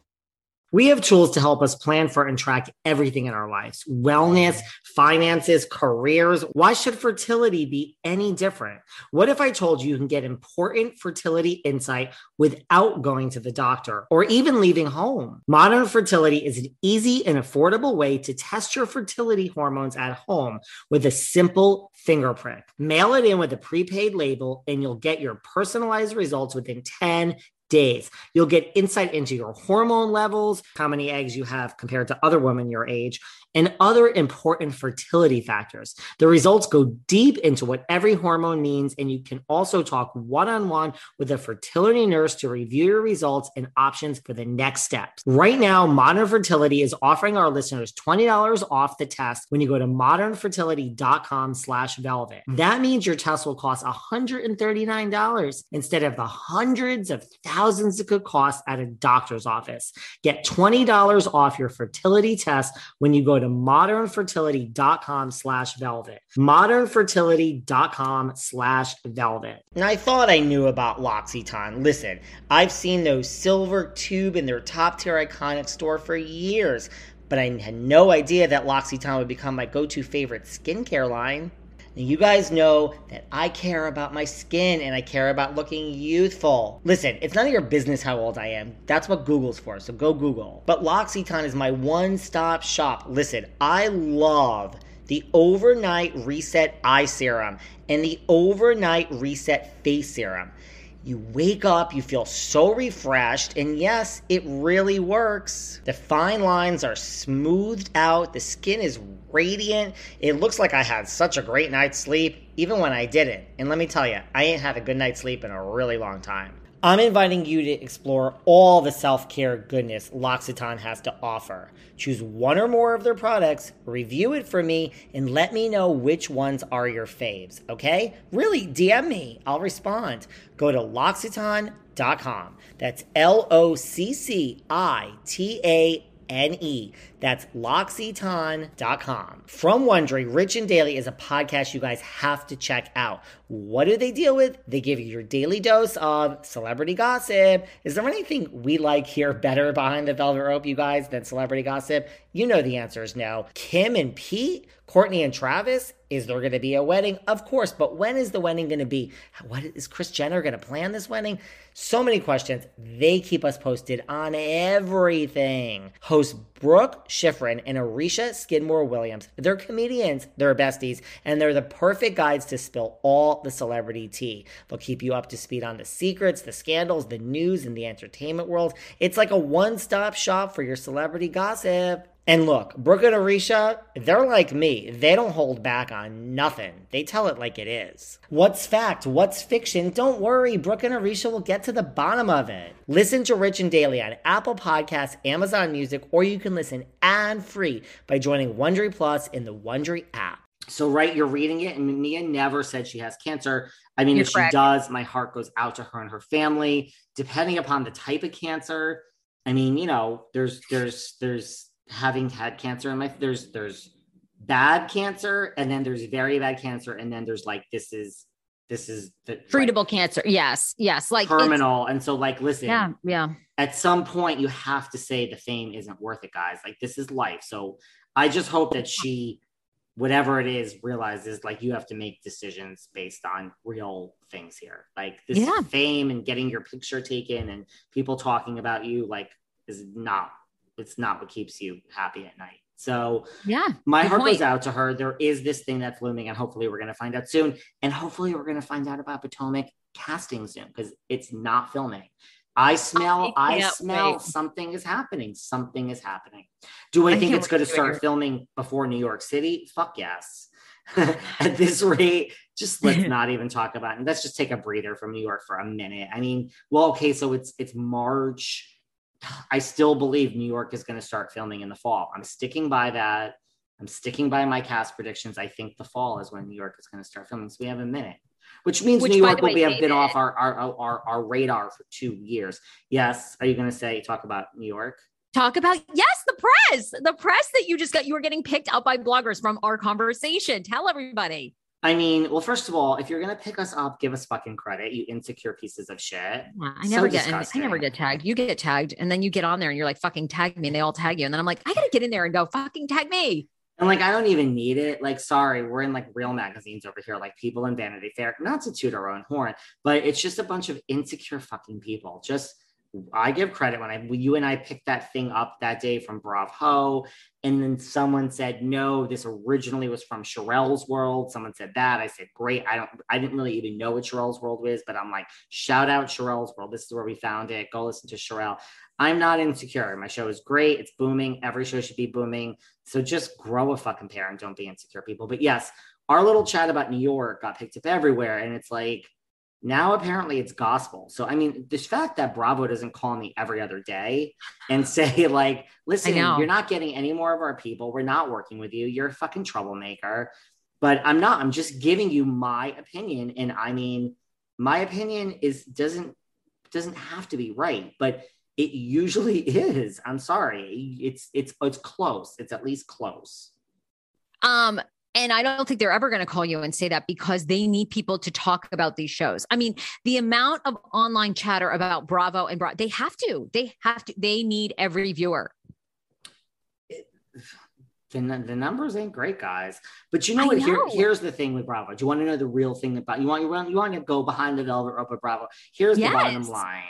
We have tools to help us plan for and track everything in our lives wellness, finances, careers. Why should fertility be any different? What if I told you you can get important fertility insight without going to the doctor or even leaving home? Modern Fertility is an easy and affordable way to test your fertility hormones at home with a simple finger prick. Mail it in with a prepaid label, and you'll get your personalized results within 10 days. You'll get insight into your hormone levels, how many eggs you have compared to other women your age, and other important fertility factors. The results go deep into what every hormone means, and you can also talk one on one with a fertility nurse to review your results and options for the next steps. Right now, Modern Fertility is offering our listeners $20 off the test when you go to modernfertility.com slash velvet. That means your test will cost $139 instead of the hundreds of thousands it could cost at a doctor's office. Get $20 off your fertility test when you go to modernfertility.com slash velvet. Modernfertility.com slash velvet. And I thought I knew about L'Occitane. Listen, I've seen those silver tube in their top tier iconic store for years, but I had no idea that L'Occitane would become my go-to favorite skincare line. Now, you guys know that I care about my skin and I care about looking youthful. Listen, it's none of your business how old I am. That's what Google's for, so go Google. But L'Occitane is my one stop shop. Listen, I love the overnight reset eye serum and the overnight reset face serum. You wake up, you feel so refreshed, and yes, it really works. The fine lines are smoothed out, the skin is radiant. It looks like I had such a great night's sleep, even when I didn't. And let me tell you, I ain't had a good night's sleep in a really long time. I'm inviting you to explore all the self care goodness L'Occitane has to offer. Choose one or more of their products, review it for me, and let me know which ones are your faves, okay? Really, DM me. I'll respond. Go to L'Occitane.com. That's L O C C I T A N E. That's L'Occitane.com. From Wondery, Rich and Daily is a podcast you guys have to check out. What do they deal with? They give you your daily dose of celebrity gossip. Is there anything we like here better behind the velvet rope, you guys, than celebrity gossip? You know the answer is no. Kim and Pete, Courtney and Travis, is there going to be a wedding? Of course, but when is the wedding going to be? What is Kris Jenner going to plan this wedding? So many questions. They keep us posted on everything. Host Brooke Schifrin and Arisha Skidmore Williams. They're comedians, they're besties, and they're the perfect guides to spill all the celebrity tea. They'll keep you up to speed on the secrets, the scandals, the news, and the entertainment world. It's like a one stop shop for your celebrity gossip. And look, Brooke and Arisha, they're like me. They don't hold back on nothing. They tell it like it is. What's fact? What's fiction? Don't worry, Brooke and Arisha will get to the bottom of it. Listen to Rich and Daily on Apple Podcasts, Amazon Music, or you can listen ad-free by joining Wondery Plus in the Wondery app. So, right, you're reading it, and Mia never said she has cancer. I mean, You're if correct. she does, my heart goes out to her and her family. Depending upon the type of cancer, I mean, you know, there's there's there's having had cancer in my there's there's bad cancer, and then there's very bad cancer, and then there's like this is this is the Treatable cancer. Yes. Yes. Like terminal. And so, like, listen, Yeah. Yeah. at some point you have to say the fame isn't worth it, guys. Like this is life. So I just hope that she, whatever it is, realizes like you have to make decisions based on real things here. Like this Yeah. fame and getting your picture taken and people talking about you, like, is not it's not what keeps you happy at night. So Yeah. my heart point. goes out to her. There is this thing that's looming, and hopefully we're going to find out soon. And hopefully we're going to find out about Potomac casting soon because it's not filming. I smell, I I, smell wait. something is happening. Something is happening. Do I, I think it's going to start filming before New York City? Fuck yes. At this rate, just let's not even talk about it. Let's just take a breather from New York for a minute. I mean, well, okay, so it's it's March. I still believe New York is going to start filming in the fall. I'm sticking by that. I'm sticking by my cast predictions. I think the fall is when New York is going to start filming. So we have a minute, which means Which, New York will be have been off our our, our our radar for two years. Yes. Are you going to say talk about New York? Talk about yes, the press, the press that you just got. You were getting picked up by bloggers from our conversation. Tell everybody. I mean, well, first of all, if you're going to pick us up, give us fucking credit, you insecure pieces of shit. Yeah, I So never get. I never get tagged. You get tagged, and then you get on there, and you're like, "Fucking tag me," and they all tag you, and then I'm like, "I gotta get in there and go, fucking tag me." And like, I don't even need it. Like, sorry, we're in like real magazines over here, like people in Vanity Fair, not to toot our own horn, but it's just a bunch of insecure fucking people. Just, I give credit when I, you and I picked that thing up that day from Bravo. And then someone said, no, this originally was from Sherelle's World. Someone said that. I said, great. I don't, I didn't really even know what Sherelle's World was, but I'm like, shout out Sherelle's World. This is where we found it. Go listen to Sherelle. I'm not insecure. My show is great. It's booming. Every show should be booming. So just grow a fucking pair and don't be insecure, people. But yes, our little chat about New York got picked up everywhere. And it's like, now apparently it's gospel. So, I mean, this fact that Bravo doesn't call me every other day and say, like, listen, you're not getting any more of our people. We're not working with you. You're a fucking troublemaker. But I'm not. I'm just giving you my opinion. And I mean, my opinion is doesn't doesn't have to be right, but it usually is. I'm sorry. It's it's it's close. It's at least close. Um, and I don't think they're ever going to call you and say that because they need people to talk about these shows. I mean, the amount of online chatter about Bravo and Bravo, they have to, they have to, they need every viewer. The, the numbers ain't great, guys. But you know I what? Here, here's the thing with Bravo. Do you want to know the real thing about you want you want you want to go behind the velvet rope of Bravo? Here's the bottom line.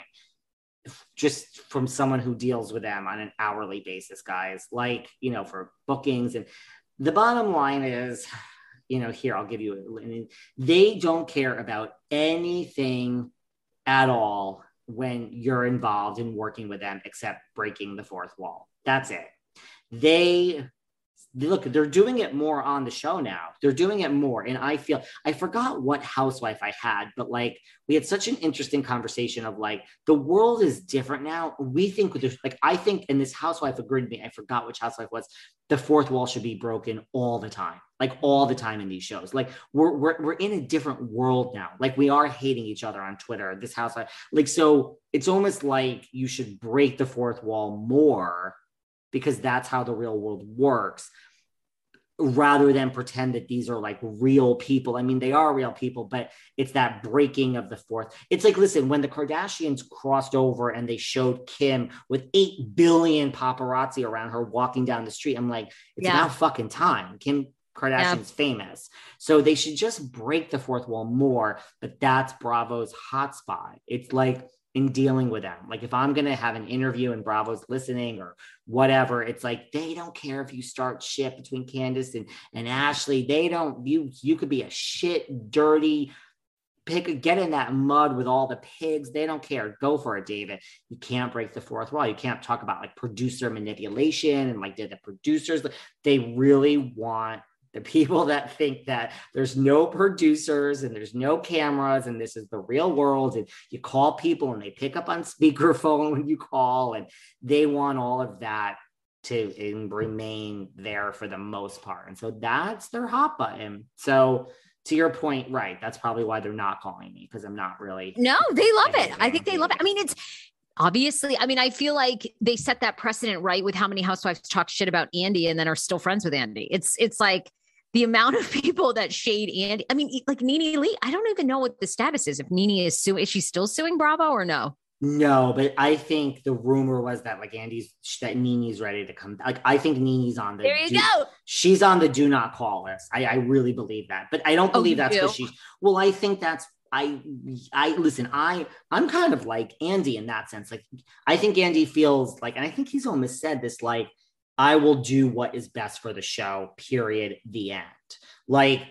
Just from someone who deals with them on an hourly basis, guys. Like you know, for bookings and the bottom line is, you know, here I'll give you. A, they don't care about anything at all when you're involved in working with them except breaking the fourth wall. That's it. They look, they're doing it more on the show now. They're doing it more. And I feel I forgot what housewife I had, but like we had such an interesting conversation of like the world is different now. We think like I think, and this housewife agreed with me. I forgot which housewife was. The fourth wall should be broken all the time, like all the time in these shows. Like we're we're we're in a different world now. Like we are hating each other on Twitter. This housewife, like so, it's almost like you should break the fourth wall more because that's how the real world works rather than pretend that these are like real people. I mean, they are real people, but it's that breaking of the fourth. It's like, listen, when the Kardashians crossed over and they showed Kim with 8 billion paparazzi around her walking down the street, I'm like, it's Yeah. about fucking time. Kim Kardashian's famous. So they should just break the fourth wall more, but that's Bravo's hotspot. It's like, in dealing with them. Like if I'm gonna have an interview and Bravo's listening or whatever, it's like they don't care if you start shit between Candace and, and Ashley. They don't you you could be a shit, dirty, pick get in that mud with all the pigs. They don't care. Go for it, David. You can't break the fourth wall. You can't talk about like producer manipulation and like the producers. They really want the people that think that there's no producers and there's no cameras and this is the real world and you call people and they pick up on speakerphone when you call and they want all of that to remain there for the most part and so that's their hot button so to your point, right? That's probably why they're not calling me because I'm not really. No, they love it. I think they love it. I mean, it's obviously, I mean, I feel like they set that precedent right with how many housewives talk shit about Andy and then are still friends with Andy. It's it's like the amount of people that shade Andy. I mean, like NeNe Lee, I don't even know what the status is. If NeNe is suing, is she still suing Bravo or no? No, but I think the rumor was that like Andy's that NeNe's ready to come. Like I think NeNe's on the. There you do, go. She's on the do not call list. I, I really believe that, but I don't Oh, believe you that's do? because she's. Well, I think that's I. I listen. I I'm kind of like Andy in that sense. Like I think Andy feels like, and I think he's almost said this. Like I will do what is best for the show. Period. The end. Like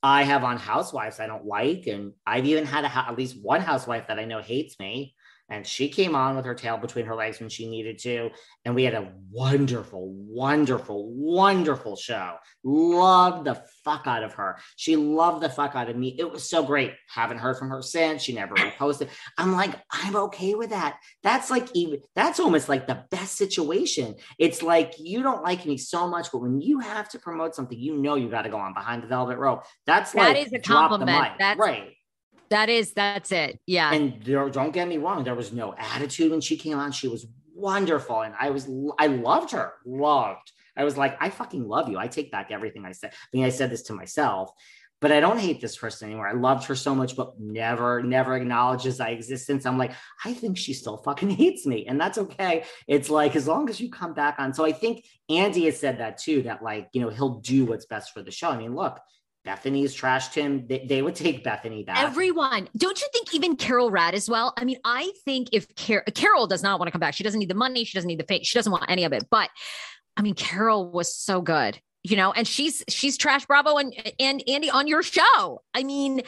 I have on housewives I don't like, and I've even had a, at least one housewife that I know hates me. And she came on with her tail between her legs when she needed to. And we had a wonderful, wonderful, wonderful show. Loved the fuck out of her. She loved the fuck out of me. It was so great. Haven't heard from her since. She never reposted. I'm like, I'm okay with that. That's like even that's almost like the best situation. It's like you don't like me so much, but when you have to promote something, you know you got to go on behind the velvet rope. That's That like is a compliment. That's right. That is that's it. Yeah. And there, don't get me wrong, there was no attitude when she came on. She was wonderful, and I was I loved her, loved. I was like, I fucking love you. I take back everything I said. I mean, I said this to myself, but I don't hate this person anymore. I loved her so much, but never, never acknowledges my existence. I'm like, I think she still fucking hates me, and that's okay. It's like as long as you come back on. So I think Andy has said that too. That like you know he'll do what's best for the show. I mean, look. Bethany's trashed him. They, they would take Bethany back. Everyone, don't you think even Carol Radziwill? I mean, I think if Car- Carol does not want to come back, she doesn't need the money, she doesn't need the fame, she doesn't want any of it. But I mean, Carol was so good, you know, and she's she's trash Bravo and and Andy on your show. I mean,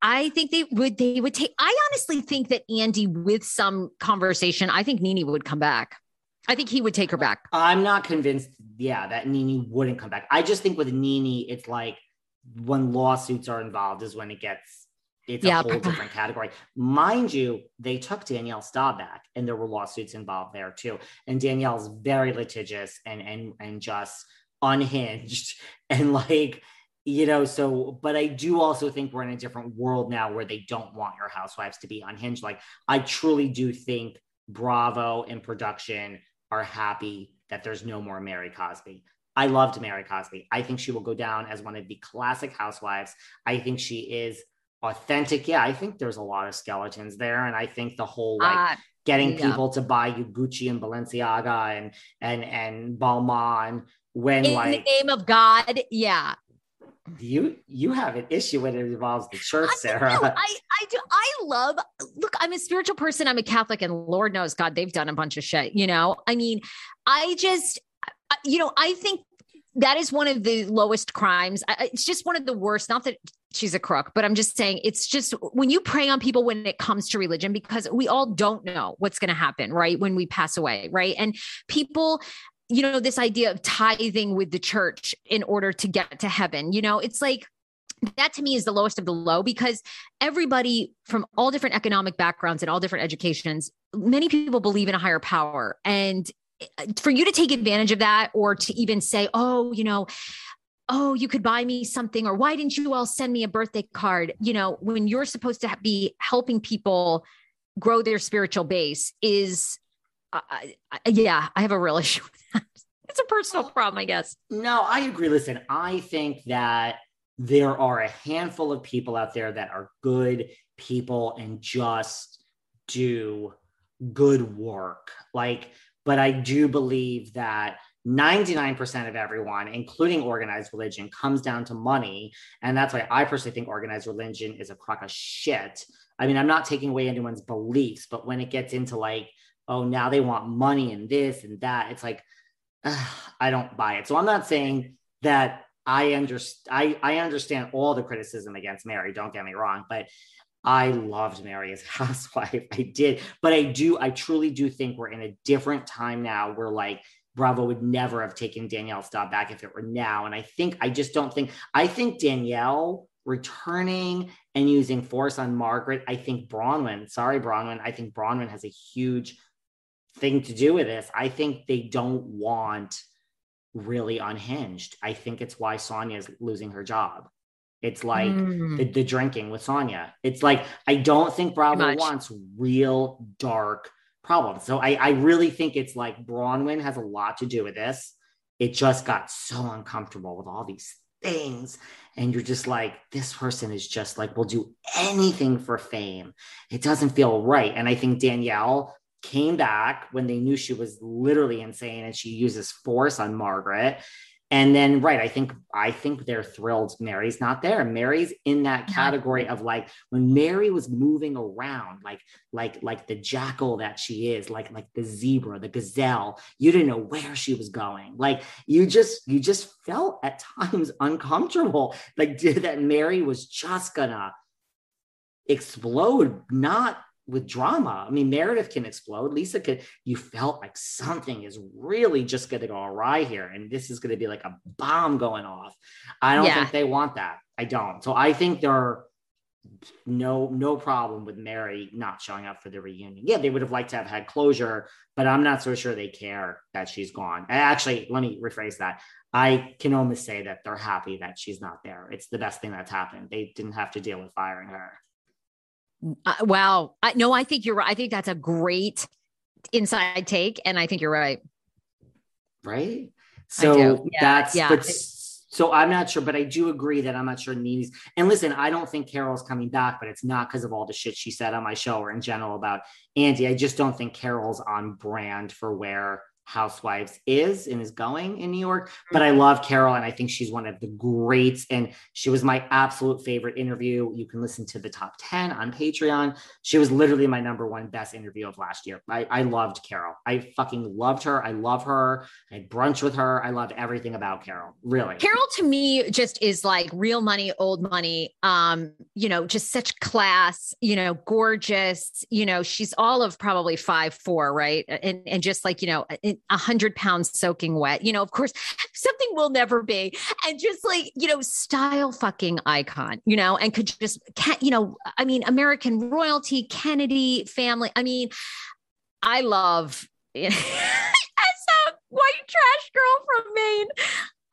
I think they would they would take. I honestly think that Andy, with some conversation, I think NeNe would come back. I think he would take her back. I'm not convinced, yeah, that NeNe wouldn't come back. I just think with NeNe, it's like when lawsuits are involved is when it gets it's Yeah. a whole different category. Mind you, they took Danielle Staub back and there were lawsuits involved there too. And Danielle's very litigious and and and just unhinged and like you know so but i do also think we're in a different world now where they don't want your housewives to be unhinged like i truly do think bravo and production are happy that there's no more mary cosby i loved mary cosby i think she will go down as one of the classic housewives i think she is authentic yeah i think there's a lot of skeletons there and i think the whole like Uh, getting yeah. people to buy you gucci and balenciaga and and and balmain when in like the name of God, yeah. you you have an issue when it involves the church, Sarah. No, I, I do. I love, look, I'm a spiritual person. I'm a Catholic, and Lord knows, God, they've done a bunch of shit. You know, I mean, I just, you know, I think that is one of the lowest crimes. It's just one of the worst. Not that she's a crook, but I'm just saying it's just when you prey on people when it comes to religion, because we all don't know what's going to happen, right? When we pass away, right? And people, you know, this idea of tithing with the church in order to get to heaven, you know, it's like, that to me is the lowest of the low because everybody from all different economic backgrounds and all different educations, many people believe in a higher power. And for you to take advantage of that or to even say, oh, you know, oh, you could buy me something, or why didn't you all send me a birthday card? You know, when you're supposed to be helping people grow their spiritual base, is uh, yeah, I have a real issue with that. It's a personal problem, I guess. No, I agree. Listen, I think that there are a handful of people out there that are good people and just do good work. Like, but I do believe that 99% of everyone, including organized religion, comes down to money. And that's why I personally think organized religion is a crock of shit. I mean, I'm not taking away anyone's beliefs, but when it gets into like, oh, now they want money and this and that, it's like, ugh, I don't buy it. So I'm not saying that I understand. I, I understand all the criticism against Mary. Don't get me wrong, but I loved Mary as housewife. I did, but I do. I truly do think we're in a different time now. Where like Bravo would never have taken Danielle Staub back if it were now. And I think I just don't think. I think Danielle returning and using force on Margaret. I think Braunwyn, Sorry, Braunwyn, I think Braunwyn has a huge thing to do with this. I think they don't want really unhinged. I think it's why Sonja is losing her job. It's like mm. the, the, drinking with Sonja. It's like I don't think Bravo wants real dark problems. So I, I really think it's like Braunwyn has a lot to do with this. It just got so uncomfortable with all these things. And you're just like, this person is just like, will do anything for fame. It doesn't feel right. And I think Danielle came back when they knew she was literally insane and she uses force on Margaret. And then, right, I think I think they're thrilled Mary's not there. Mary's in that mm-hmm. category of like when Mary was moving around, like like like the jackal that she is, like like the zebra, the gazelle. You didn't know where she was going. Like you just you just felt at times uncomfortable, like that Mary was just gonna explode, not with drama. I mean, Meredith can explode. Lisa could, you felt like something is really just going to go awry here. And this is going to be like a bomb going off. I don't yeah. think they want that. I don't. So I think there are no, no problem with Mary not showing up for the reunion. Yeah, they would have liked to have had closure, but I'm not so sure they care that she's gone. Actually, let me rephrase that. I can almost say that they're happy that she's not there. It's the best thing that's happened. They didn't have to deal with firing her. Uh, wow. I, no, I think you're right. I think that's a great inside take. And I think you're right. Right. So yeah, that's, yeah. But, so I'm not sure, but I do agree that I'm not sure NeNe's. And listen, I don't think Carol's coming back, but it's not because of all the shit she said on my show or in general about Andy. I just don't think Carol's on brand for where Housewives is and is going in New York. But I love Carol and I think she's one of the greats. And she was my absolute favorite interview. You can listen to the top 10 on Patreon. She was literally my number one best interview of last year. I, I loved Carol. I fucking loved her. I love her. I had brunch with her. I loved everything about Carol. Really. Carol to me just is like real money, old money. Um, you know, just such class, you know, gorgeous. You know, she's all of probably five, four, right? And and just like, you know, a hundred pounds soaking wet. You know, of course, something will never be. And just like, you know, style fucking icon, you know, and could just, can't, you know, I mean, American royalty, Kennedy family. I mean, I love as a white trash girl from Maine.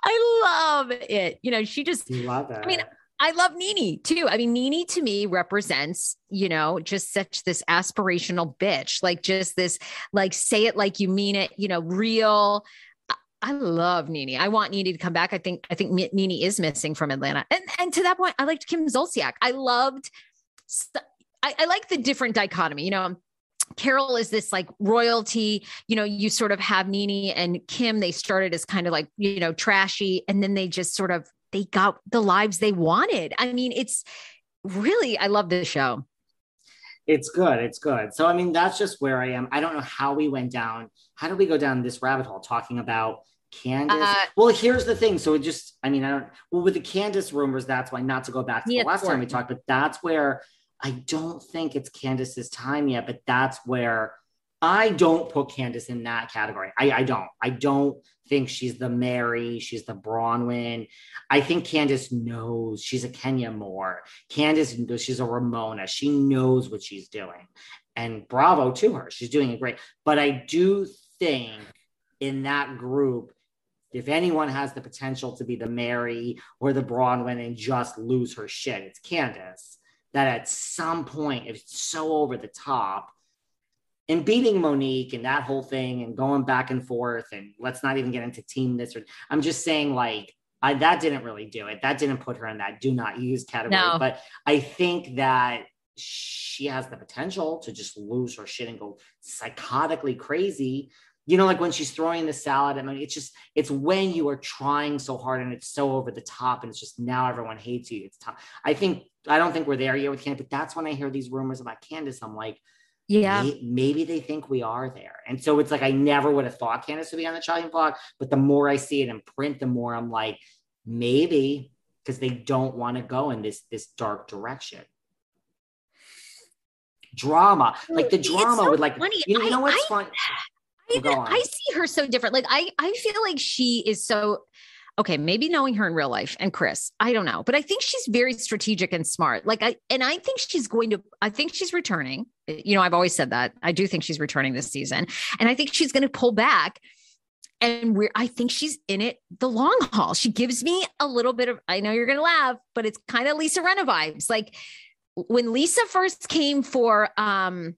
I love it. You know, she just, love it. I mean, I love NeNe too. I mean, NeNe to me represents, you know, just such this aspirational bitch, like just this, like say it like you mean it, you know, real. I love NeNe. I want NeNe to come back. I think I think NeNe is missing from Atlanta. And and to that point, I liked Kim Zolciak. I loved. I, I like the different dichotomy. You know, Carol is this like royalty, you know, you sort of have NeNe and Kim, they started as kind of like, you know, trashy. And then they just sort of they got the lives they wanted. I mean, it's really, I love this show. It's good. It's good. So, I mean, that's just where I am. I don't know how we went down. How did we go down this rabbit hole talking about Candace? Uh, well, here's the thing. So, it just, I mean, I don't, well, with the Candace rumors, that's why not to go back to the last time we talked, but that's where I don't think it's Candace's time yet, but that's where I don't put Candace in that category. I, I don't. I don't think she's the Mary, she's the Braunwyn. I think Candace knows she's a Kenya Moore. Candace knows she's a Ramona. She knows what she's doing. And bravo to her. She's doing it great. But I do think in that group, if anyone has the potential to be the Mary or the Braunwyn and just lose her shit, it's Candace. That at some point, if it's so over the top, and beating Monique and that whole thing and going back and forth and let's not even get into team this or I'm just saying like I, that didn't really do it. That didn't put her in that do not use category. No. But I think that she has the potential to just lose her shit and go psychotically crazy. You know, like when she's throwing the salad. I mean, it's just it's when you are trying so hard and it's so over the top, and it's just now everyone hates you. It's time. I think I don't think we're there yet with Candace, but that's when I hear these rumors about Candace. I'm like, yeah. Maybe, maybe, they think we are there. And so it's like, I never would have thought Candace would be on the chopping block. But the more I see it in print, the more I'm like, maybe because they don't want to go in this this dark direction. Drama, like the drama so with like funny. you, you know I- what's I- fun? I. I see her so different. Like I, I feel like she is so okay. Maybe knowing her in real life and Chris, I don't know, but I think she's very strategic and smart. Like I, and I think she's going to. I think she's returning. You know, I've always said that. I do think she's returning this season, and I think she's going to pull back. And we're, I think she's in it the long haul. She gives me a little bit of. I know you're going to laugh, but it's kind of Lisa Rinna vibes. Like when Lisa first came for, um,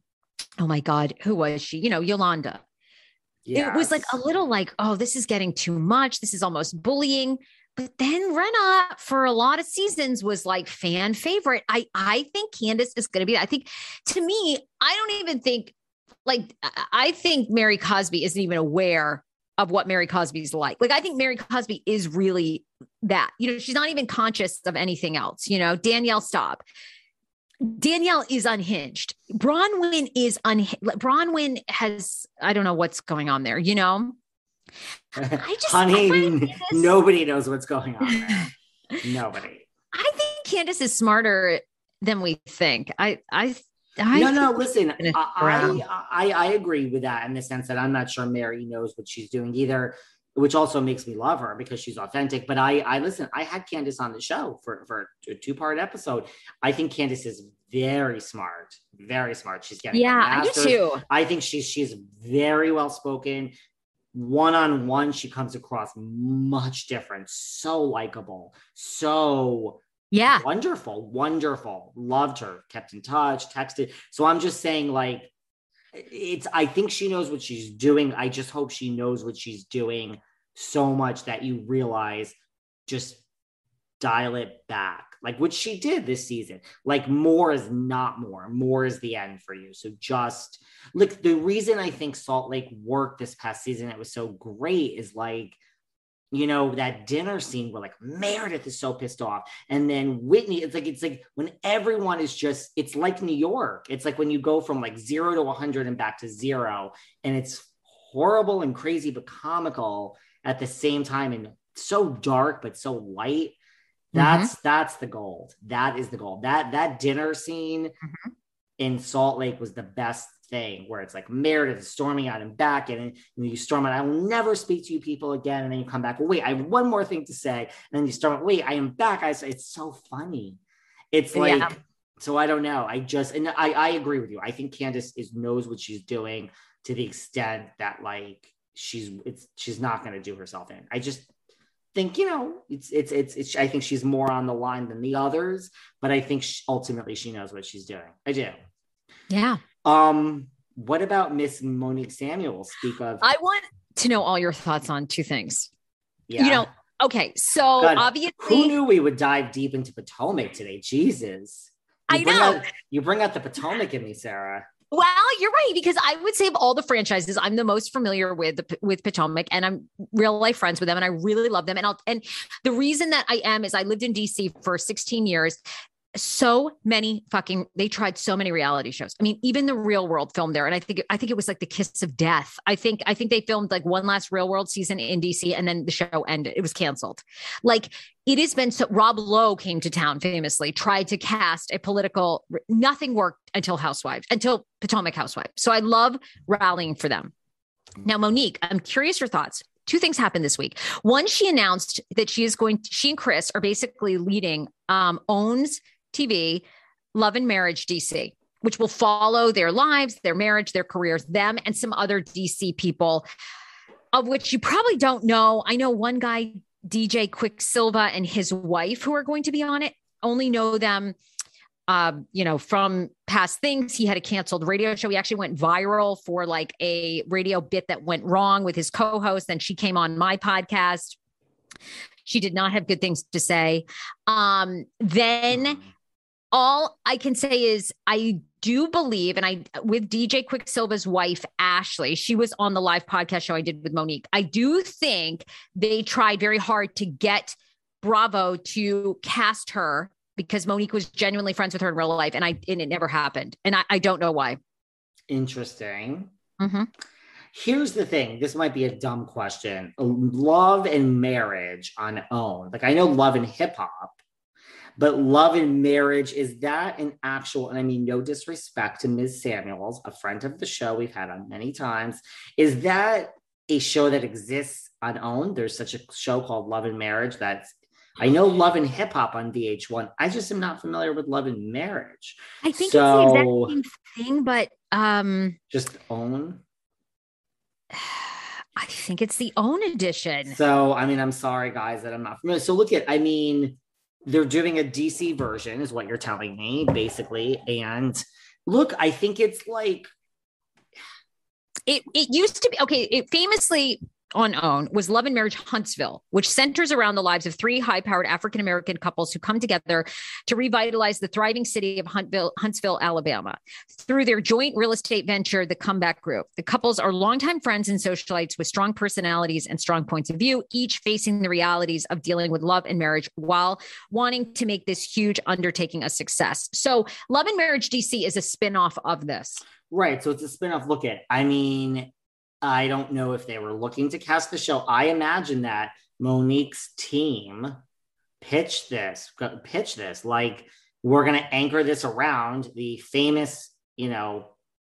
oh my God, who was she? You know, Yolanda it was like a little like, oh, this is getting too much. This is almost bullying. But then Rinna, for a lot of seasons, was like fan favorite. I I think Candace is going to be. I think to me, I don't even think like I- I think Mary Cosby isn't even aware of what Mary Cosby's like. Like I think Mary Cosby is really that. You know, she's not even conscious of anything else. You know, Danielle, stop. Danielle is unhinged. Braunwyn is unhinged. Braunwyn has, I don't know what's going on there, you know? I just, honey, Candace- nobody knows what's going on nobody. I think Candace is smarter than we think. I, I, I no, no. Listen, she's gonna stick around. I, I I agree with that in the sense that I'm not sure Mary knows what she's doing either, which also makes me love her because she's authentic. But I I listen. I had Candace on the show for for a two part episode. I think Candace is very smart, very smart. She's getting Yeah, I do too. I think she's she's very well spoken. One on one, she comes across much different. So likable. So yeah, wonderful, wonderful. Loved her. Kept in touch. Texted. So I'm just saying, like, it's. I think she knows what she's doing. I just hope she knows what she's doing so much that you realize just dial it back like what she did this season. Like more is not more. More is the end for you. So just look the reason i think salt lake worked this past season it was so great is like you know that dinner scene where like meredith is so pissed off and then whitney it's like it's like when everyone is just it's like new york. It's like when you go from like zero to 100 and back to zero and it's horrible and crazy but comical at the same time and so dark but so light Mm-hmm. that's that's the gold. That is the gold. That that dinner scene mm-hmm. in salt lake was the best thing where it's like meredith is storming out and back and, and you storm out i will never speak to you people again. And then you come back wait i have one more thing to say. And then you storm out wait i am back. I say it's so funny. It's like Yeah. so i don't know. I just and i i agree with you. I think candace is knows what she's doing to the extent that like she's it's she's not going to do herself in. I just think you know it's it's it's, it's i think she's more on the line than the others but i think sh ultimately she knows what she's doing. I do. Yeah. um what about miss monique samuel speak of I want to know all your thoughts on two things. yeah. You know, okay, so God, obviously, who knew we would dive deep into potomac today? Jesus. You I know. out- you bring out the potomac in me sarah Well, you're right because I would say of all the franchises, I'm the most familiar with with Potomac, and I'm real life friends with them, and I really love them. And I'll and the reason that I am is I lived in DC for 16 years. So many fucking they tried so many reality shows. I mean, even the Real World filmed there, and I think I think it was like the Kiss of Death. I think I think they filmed like one last Real World season in DC, and then the show ended. It was canceled. Like it has been so. Rob Lowe came to town famously, tried to cast a political. Nothing worked until Housewives, until Potomac Housewives. So I love rallying for them. Now, Monique, I'm curious your thoughts. Two things happened this week. One, she announced that she is going. She and Chris are basically leading um, owns TV, Love and Marriage DC, which will follow their lives, their marriage, their careers, them, and some other DC people, of which you probably don't know. I know one guy, DJ Quicksilva, and his wife, who are going to be on it. Only know them um, you know, from past things. He had a canceled radio show. He actually went viral for like a radio bit that went wrong with his co-host. Then she came on my podcast. She did not have good things to say. Um, then all I can say is I do believe, and I with DJ Quicksilva's wife, Ashley, she was on the live podcast show I did with Monique. I do think they tried very hard to get Bravo to cast her because Monique was genuinely friends with her in real life, and I and it never happened, and I, I don't know why. interesting Mm-hmm. Here's the thing. This might be a dumb question. Love and marriage on OWN. Like I know love and hip hop, but love and marriage is that an actual? And I mean, no disrespect to Ms. Samuels, a friend of the show we've had on many times. Is that a show that exists on OWN? There's such a show called Love and Marriage that's I know Love and Hip Hop on VH1. I just am not familiar with Love and Marriage. I think so, it's the exact same thing, but um just OWN. I think it's the OWN edition. So I mean, I'm sorry, guys, that I'm not familiar. So look at, I mean, they're doing a DC version, is what you're telling me, basically. And look, I think it's like it it used to be okay. It famously on OWN was Love and Marriage Huntsville, which centers around the lives of three high powered African American couples who come together to revitalize the thriving city of Huntsville, Huntsville, Alabama. Through their joint real estate venture, the Comeback Group, the couples are longtime friends and socialites with strong personalities and strong points of view, each facing the realities of dealing with love and marriage while wanting to make this huge undertaking a success. So, Love and Marriage DC is a spin off of this. Right. So it's a spin off. Look at, I mean, I don't know if they were looking to cast the show. I imagine that Monique's team pitched this, pitch this like we're going to anchor this around the famous, you know,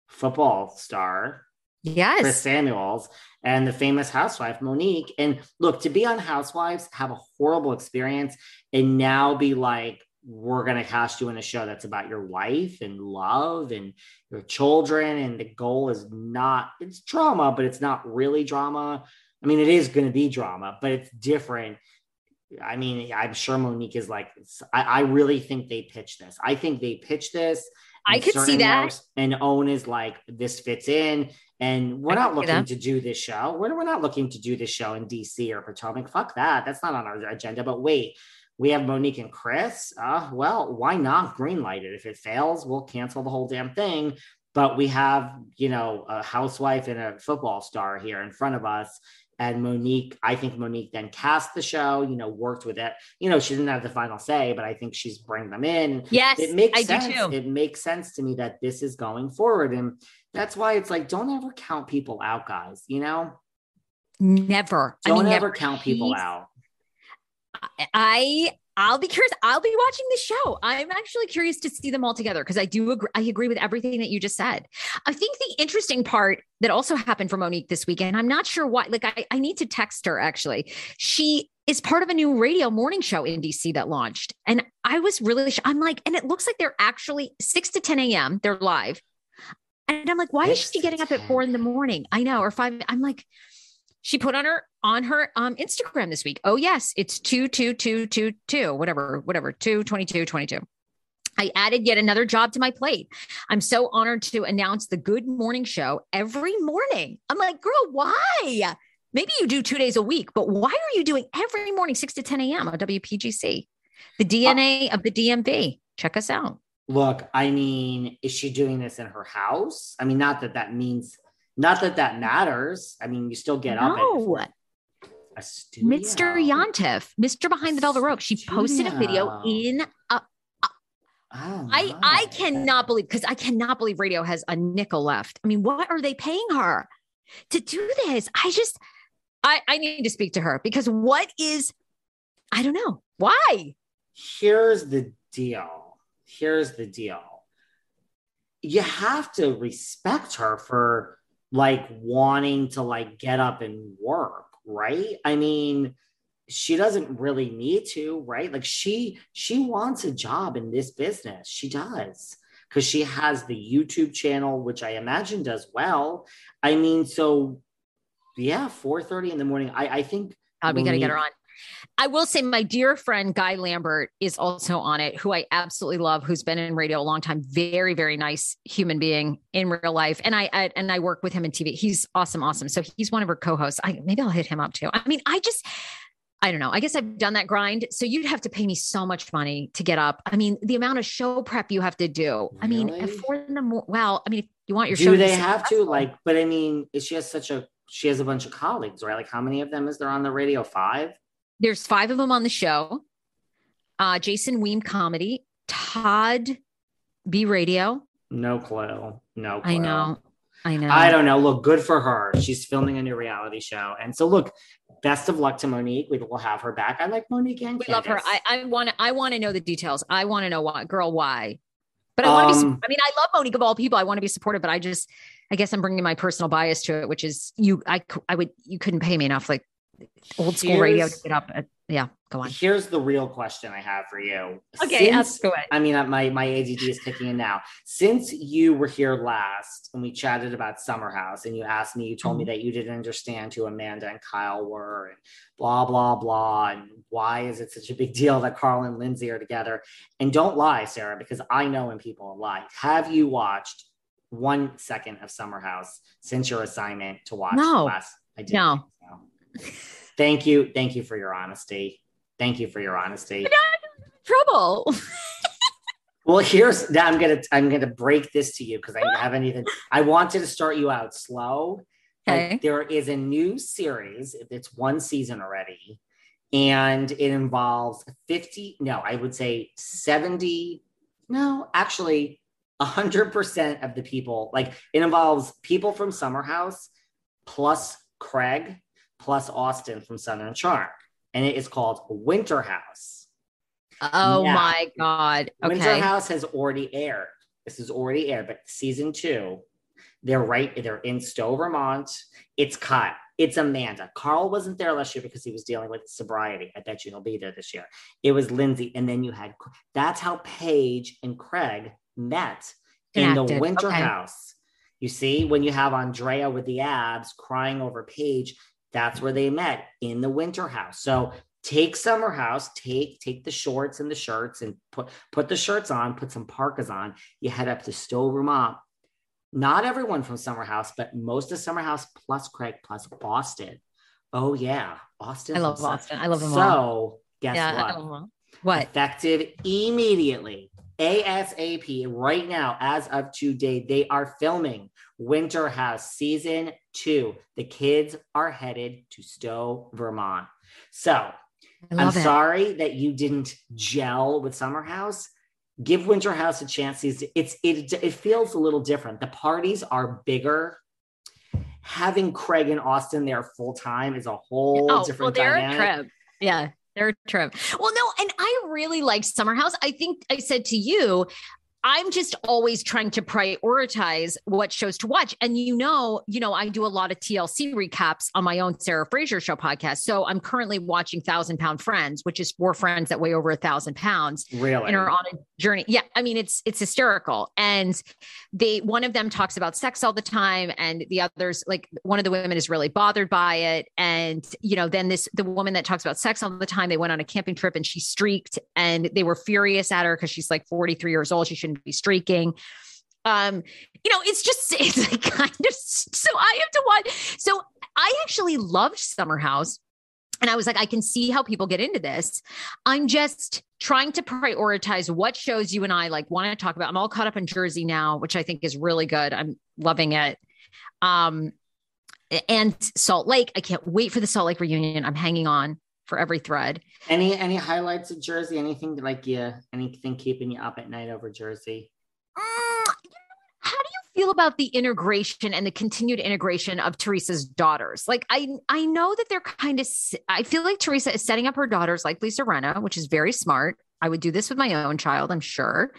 football star, yes, Chris Samuels, and the famous housewife Monique. And look, to be on Housewives, have a horrible experience, and now be like, we're going to cast you in a show that's about your wife and love and your children and the goal is not it's drama but it's not really drama. I mean it is going to be drama but it's different. I mean i'm sure monique is like i, I really think they pitched this. I think they pitched this i could see that. and OWN is like this fits in and we're I not looking to do this show we're, we're not looking to do this show in dc or potomac fuck that that's not on our agenda but wait we have Monique and Chris. Uh, well, why not greenlight it? If it fails, we'll cancel the whole damn thing. But we have, you know, a housewife and a football star here in front of us. And Monique, I think Monique then cast the show, you know, worked with it. You know, she didn't have the final say, but I think she's bringing them in. Yes, it makes I sense. It makes sense to me that this is going forward. And that's why it's like, don't ever count people out, guys, you know? Never. Don't I mean, ever never. count people out. I I'll be curious. I'll be watching the show. I'm actually curious to see them all together because I do agree. I agree with everything that you just said. I think the interesting part that also happened for Monique this weekend, I'm not sure why. Like, I, I need to text her actually. She is part of a new radio morning show in DC that launched. And I was really, I'm like, and it looks like they're actually 6 to 10 a.m. They're live. And I'm like, why is she getting up at four in the morning? I know, or five. I'm like, she put on her on her um, Instagram this week. Oh yes, it's two two two two two whatever whatever two twenty two twenty two. I added yet another job to my plate. I'm so honored to announce the Good Morning Show every morning. I'm like, girl, why? Maybe you do two days a week, but why are you doing every morning, 6 to 10 a.m. on WPGC? The DNA uh, of the DMV. Check us out. Look, I mean, is she doing this in her house? I mean, not that that means not that that matters. I mean, you still get no. up. At a studio. Mr. Yontef, Mr. Behind the Velvet Rope. She posted a video in a. Oh, I I cannot believe because I cannot believe radio has a nickel left. I mean, what are they paying her to do this? I just I I need to speak to her because what is I don't know why. Here's the deal. Here's the deal. You have to respect her for like wanting to like get up and work, right? I mean, she doesn't really need to, right? Like she she wants a job in this business. She does. Cuz she has the YouTube channel which I imagine does well. I mean, so yeah, 4:30 in the morning. I I think God, we got to get her on. I will say my dear friend Guy Lambert is also on it, who I absolutely love, who's been in radio a long time. Very, very nice human being in real life. And I, I and I work with him in TV. He's awesome, awesome. So he's one of her co-hosts. I maybe I'll hit him up too. I mean, I just I don't know. I guess I've done that grind. So you'd have to pay me so much money to get up. I mean, the amount of show prep you have to do. I mean, at four in the morning. Well, I mean, if you want your do show. Do they have to like? But I mean, she has such a she has a bunch of colleagues, right? Like, how many of them is there on the radio? Five. There's five of them on the show. Uh, Jason Weem comedy, Todd B radio. No clue. No clue. I know. I know. I don't know. Look, good for her. She's filming a new reality show. And so look, best of luck to Monique. We will have her back. I like Monique and We love her. I, I want to. I want to know the details. I want to know why, girl, why. But I want to be. Um, I mean, I love Monique of all people. I want to be supportive, but I just, I guess I'm bringing my personal bias to it, which is you. I, I would. You couldn't pay me enough, like old school radio to get up. At, yeah, go on. Here's the real question I have for you. Okay, Since- ask away. I mean, uh, my my ADD is kicking in now. Since you were here last and we chatted about Summer House, and you asked me, you told me Mm-hmm. that you didn't understand who Amanda and Kyle were, and blah blah blah, and why is it such a big deal that Carl and Lindsay are together? And don't lie, Sarah, because I know when people lie. Have you watched one second of Summer House since your assignment to watch No. last? I did. No. Thank you. Thank you for your honesty. Thank you for your honesty. Trouble. Well, here's now I'm gonna I'm gonna break this to you because I haven't even I wanted to start you out slow. Like, Okay. there is a new series, it's one season already, and it involves 50, no, I would say 70, no, actually 100% of the people, like it involves people from Summer House plus Craig plus Austin from Southern Charm. And it is called Winter House. Oh Now, my god. Winter House has already aired. This is already aired, but season two, they're right. They're in Stowe, Vermont. It's cut. It's Amanda. Carl wasn't there last year because he was dealing with sobriety. I bet you he'll be there this year. It was Lindsay, and then you had. That's how Paige and Craig met in the Winter Okay. House. You see, when you have Andrea with the abs crying over Paige, that's where they met in the Winter House. So take Summer House, take take the shorts and the shirts, and put put the shirts on, put some parkas on. You head up to Stowe, Vermont. Not everyone from Summer House, but most of Summer House plus Craig plus Boston. Oh yeah, Austin. I love Boston. I love them so, all. guess Yeah, what? love them all. What? Effective immediately. ASAP right now, as of today, they are filming Winter House season two. The kids are headed to Stowe, Vermont. So I'm it. sorry that you didn't gel with Summer House. Give Winter House a chance. It's it's- it it feels a little different. The parties are bigger. Having Craig and Austin there full time is a whole Oh, well, different they're a trip. Yeah, they're a trip. Well, no, and I really like Summer House. I think I said to you, I'm just always trying to prioritize what shows to watch. And you know, you know, I do a lot of TLC recaps on my own Sarah Fraser show podcast. So I'm currently watching Thousand Pound Friends, which is four friends that weigh over a thousand pounds Really? and are on a journey. Yeah, I mean it's it's hysterical. And they one of them talks about sex all the time, and the others like one of the women is really bothered by it. And you know, then this the woman that talks about sex all the time, they went on a camping trip and she streaked, and they were furious at her because she's like 43 years old. She shouldn't be streaking. Um, you know, it's just it's like kind of so I have to watch. So I actually loved Summer House. And I was like, I can see how people get into this. I'm just trying to prioritize what shows you and I like want to talk about. I'm all caught up in Jersey now, which I think is really good. I'm loving it. Um, and Salt Lake. I can't wait for the Salt Lake reunion. I'm hanging on for every thread. Any any highlights of Jersey? Anything that, like you? Anything keeping you up at night over Jersey? How do you feel about the integration and the continued integration of Teresa's daughters? Like, I I know that they're kind of. I feel like Teresa is setting up her daughters like Lisa Rinna, which is very smart. I would do this with my own child, I'm sure.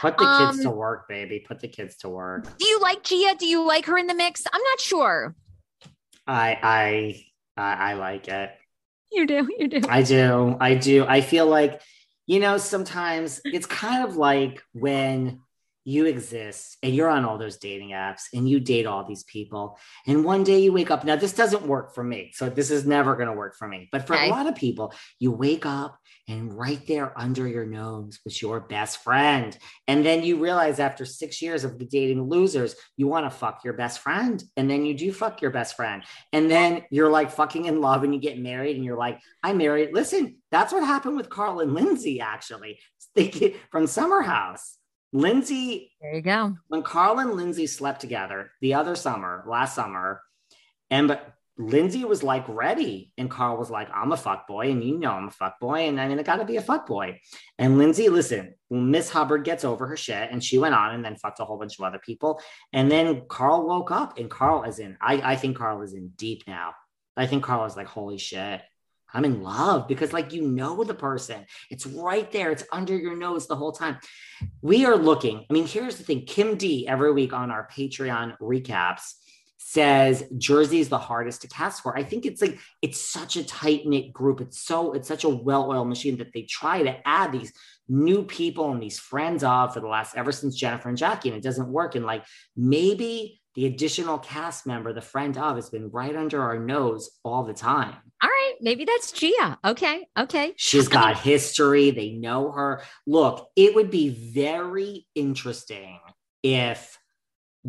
Put the kids Um, to work, baby. Put the kids to work. Do you like Gia? Do you like her in the mix? I'm not sure. I I I, I like it. You do, you do. I do. I do. I feel like, you know, sometimes it's kind of like when you exist and you're on all those dating apps and you date all these people. And one day you wake up. Now, this doesn't work for me. So this is never going to work for me. But for Okay. a lot of people, you wake up and right there under your nose was your best friend. And then you realize after six years of dating losers, you want to fuck your best friend. And then you do fuck your best friend. And then you're like fucking in love and you get married and you're like, I'm married. Listen, that's what happened with Carl and Lindsay, actually. They get from Summer House. Lindsay, there you go. When Carl and Lindsay slept together the other summer, last summer, and but Lindsay was like ready, and Carl was like, "I'm a fuck boy, and you know I'm a fuck boy, and I mean I got to be a fuck boy." And Lindsay, listen, Miss Hubbard gets over her shit, and she went on and then fucked a whole bunch of other people, and then Carl woke up, and Carl is in. I I think Carl is in deep now. I think Carl is like, "Holy shit." I'm in love because, like, you know the person. It's right there. It's under your nose the whole time. We are looking. I mean, here's the thing Kim D every week on our Patreon recaps says Jersey is the hardest to cast for. I think it's like it's such a tight knit group. It's so it's such a well oiled machine that they try to add these new people and these friends of for the last ever since Jennifer and Jackie, and it doesn't work. And like maybe the additional cast member, the friend of, has been right under our nose all the time. All right, maybe that's Gia. Okay, okay. She's got history. They know her. Look, it would be very interesting if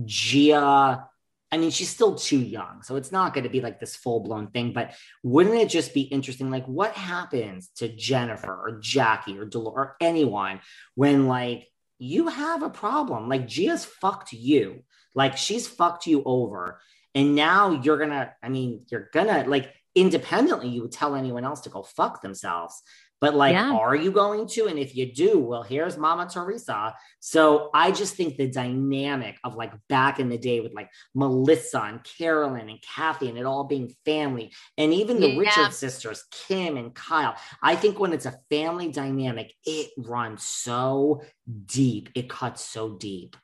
Gia I mean, she's still too young, so it's not going to be like this full blown thing. But wouldn't it just be interesting? Like, what happens to Jennifer or Jackie or Dolores or anyone when like you have a problem? Like, Gia's fucked you, like she's fucked you over, and now you're gonna. I mean, you're gonna like independently. You would tell anyone else to go fuck themselves. But like, yeah. are you going to? And if you do, well, here's Mama Teresa. So I just think the dynamic of like back in the day with like Melissa and Caroline and Kathy and it all being family, and even the yeah. Richard sisters, Kim and Kyle. I think when it's a family dynamic, it runs so deep. It cuts so deep.